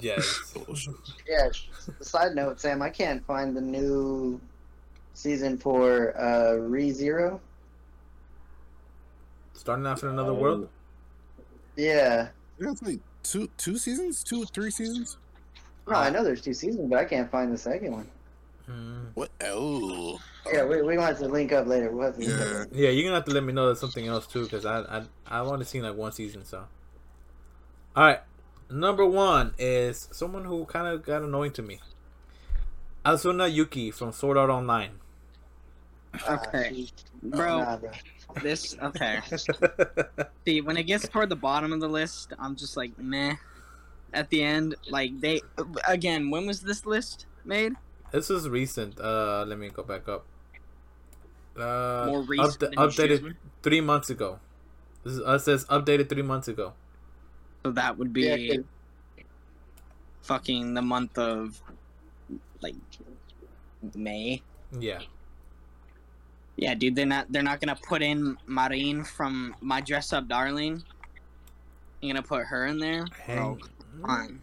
Yes. Yeah. Side note, Sam, I can't find the new season for uh, Re Zero. Starting off in another world. Yeah. Yeah, it's like two two seasons, two three seasons. No, I know there's two seasons, but I can't find the second one. Mm. What? Oh, Yeah, we we gonna have to link up later. We'll have to Yeah. Yeah, you're gonna have to let me know there's something else too, because I I I want to see like one season. So, all right, number one is someone who kind of got annoying to me. Asuna Yuki from Sword Art Online. Okay. she- Bro, Nah, bro. this okay. See, when it gets toward the bottom of the list, I'm just like meh. At the end, like they again, when was this list made? This is recent. Uh, let me go back up. Uh, More recent. upda- than updated Shizumi? three months ago. This is, uh, says updated three months ago. So that would be Yeah, 'cause- fucking the month of like May. Yeah. Yeah, dude, they're not they're not gonna put in Marine from My Dress Up Darling. You're gonna put her in there? Bro, come on.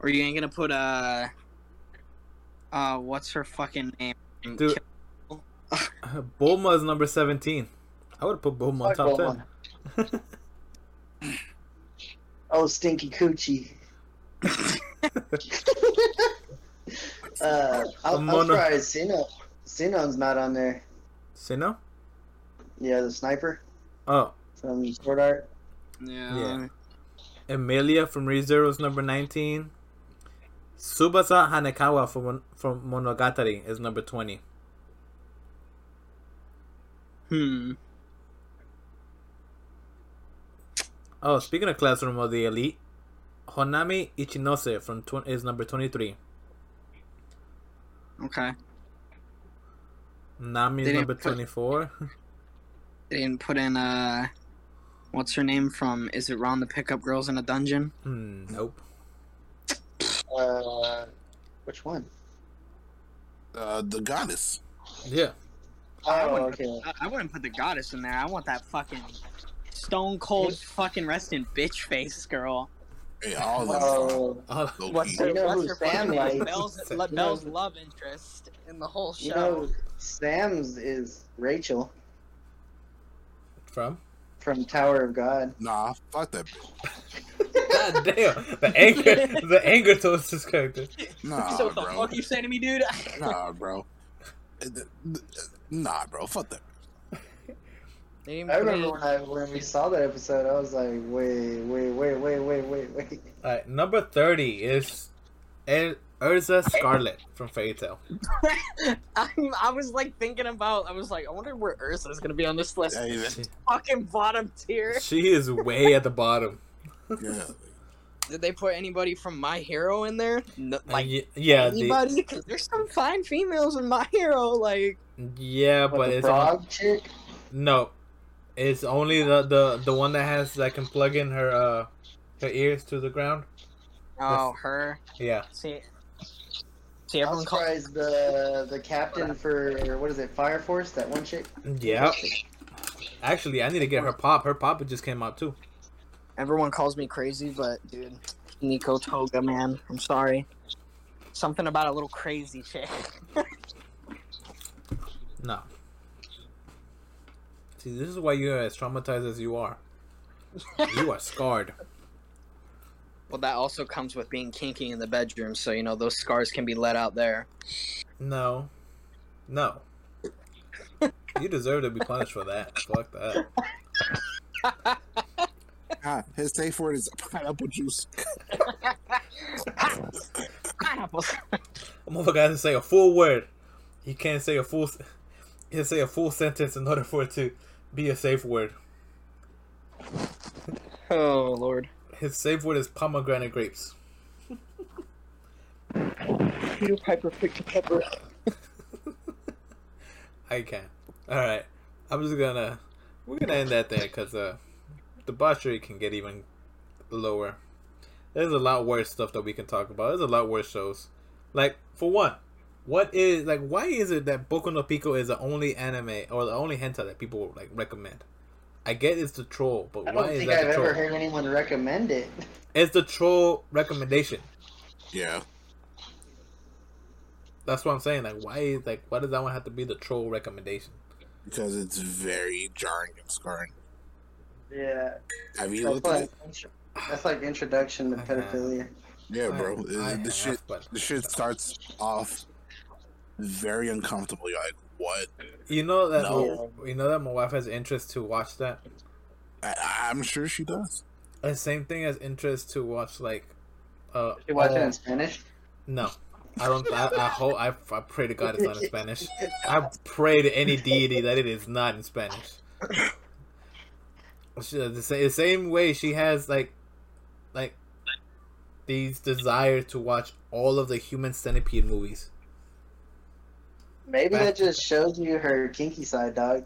Or you ain't gonna put uh uh what's her fucking name? Dude. Bulma is number seventeen. I would put Bulma on Fuck top Bulma. Oh, stinky coochie. uh, I'm, I'm Mono- surprised Sino, Sino's not on there. Sino? Yeah, the sniper Oh, from Sword Art. yeah. Yeah. Emilia from ReZero is number 19. Tsubasa Hanekawa from from Monogatari is number 20. Hmm. Oh, speaking of Classroom of the Elite, Honami Ichinose from tw- is number 23. Okay. Nami is number put- 24. They didn't put in uh what's her name from Is It Wrong to Pick Up Girls in a Dungeon? hmm, nope. Uh, which one? uh, the goddess. Yeah. I Oh, wouldn't, okay. I, I wouldn't put the goddess in there. I want that fucking stone cold fucking resting bitch face girl. Hey, all of them. Oh, Oh, What's key. her, You know what's who her Sam fucking? Belle's, You Le- know- Belle's love interest in the whole show. you know, Sam's is Rachel from? From Tower of God. Nah, fuck that. God damn. The anger, the anger towards this character. Nah, so what the bro. fuck you saying to me, dude? Nah, bro. Nah, bro. Fuck that. I remember when I when we saw that episode, I was like, wait, wait, wait, wait, wait, wait, wait. Alright, number 30 is Erza Scarlet from Fairy Tail. I, I was like thinking about. I was like, I wonder where Erza's gonna be on this list. Yeah, even- Fucking bottom tier. She is way at the bottom. yeah. Did they put anybody from My Hero in there? No, Uh, like ye- yeah, the, anybody? Because there's some fine females in My Hero. Like yeah, What, but the it's frog chick? no, it's only the, the the one that has that can plug in her uh her ears to the ground. oh, her. Yeah, See, see, I'm everyone calls. surprised the the captain for what is it, Fire Force? That one chick. yeah. Actually, I need to get her pop. Her pop just came out too. Everyone calls me crazy, but dude, Nico Toga, man, I'm sorry. Something about a little crazy chick. No. See, this is why you're as traumatized as you are. You are scarred. Well, that also comes with being kinky in the bedroom, so you know those scars can be let out there. No. No. You deserve to be punished for that. Fuck that. Ah, his safe word is pineapple juice. Pineapples. A motherfucker has to say a full word. He can't say a full. He has to say a full sentence in order for it to be a safe word. Oh lord. His safe word is pomegranate grapes. Peter Piper picked a pepper. I can. All right. I'm just gonna. We're gonna end that there because uh, debauchery can get even lower. There's a lot worse stuff that we can talk about. There's a lot worse shows. Like for one, what is like? Why is it that Boku no Pico is the only anime or the only hentai that people like recommend? I get it's the troll, but I why don't is think that I've the troll? ever heard anyone recommend it. It's the troll recommendation. Yeah. That's what I'm saying. Like, why is like why does that one have to be the troll recommendation? Because it's very jarring and scarring. Yeah, Have you that's looked at like it? that's like introduction to pedophilia. Yeah, bro. I- the I the shit the shit starts off very uncomfortably. Like, what? you know that No. you know that my wife has interest to watch that. I, I'm sure she does. The same thing as interest to watch like uh she watch it in Spanish? No, I don't. I, I hope. I, I pray to God it's not in Spanish. I pray to any deity that it is not in Spanish. She- The sa- the same way she has like, like, these desire to watch all of the Human Centipede movies. Maybe that just shows you her kinky side, dog.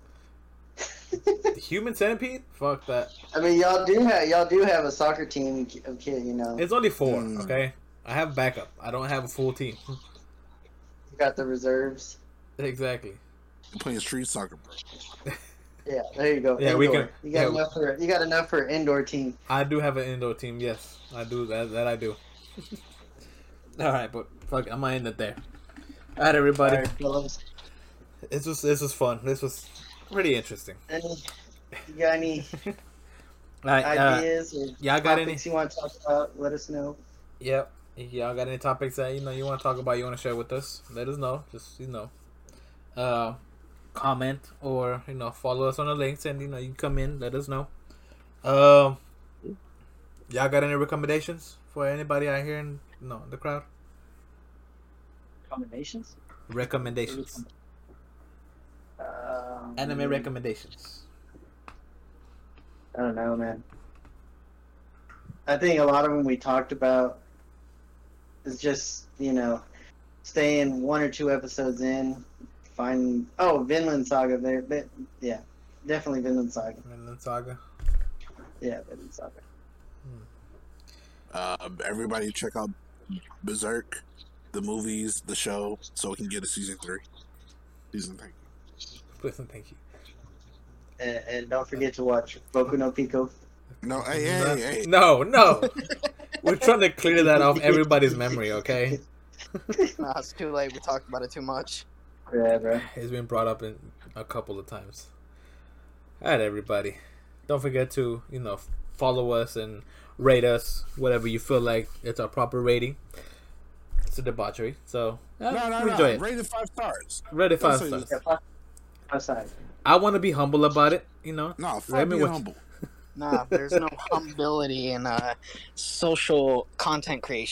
Human Centipede? Fuck that. I mean, y'all do have y'all do have a soccer team of kid, you know. It's only four. Mm. Okay, I have backup. I don't have a full team. You got the reserves. exactly. I'm playing street soccer, bro. Yeah, there you go. Yeah, we Indoor. can- You got yeah. enough for you got enough for indoor team. I do have an indoor team. Yes, I do. That that I do. All right, but fuck, I'm gonna end it there. All right, everybody. Alright, fellas. This was this was fun. This was pretty interesting. Any, you got any All right, uh, ideas or y'all got any? topics you want to talk about? Let us know. Yep. Y'all got any topics that you know you want to talk about, you want to share with us, let us know. Just you know, uh, comment or you know follow us on the links, and you know you can come in, let us know. Um, y'all got any recommendations for anybody out here in no the crowd? Combinations? Recommendations, Um, anime recommendations. I don't know, man. I think a lot of them we talked about is just you know staying one or two episodes in, find oh Vinland Saga there, but yeah, definitely Vinland Saga. Vinland Saga. Yeah, Vinland Saga. Uh, everybody check out Berserk, the movies, the show, so it can get a season three. Season thank three. Listen, thank you. And, and don't forget to watch Boku no Pico. No, hey, hey, hey. No, no. We're trying to clear that off everybody's memory, okay? Nah, it's too late. We talked about it too much. Yeah, bro. It's been brought up in a couple of times. All right, everybody. Don't forget to, you know, follow us and rate us, whatever you feel like it's our proper rating. It's a debauchery. So, uh, No, no, enjoy no. it. Rated five stars. Rate it five Don't stars. Yeah, five- outside. I want to be humble about it, you know. No, Rate fuck me me what- humble. Nah, there's no humility in uh, social content creation.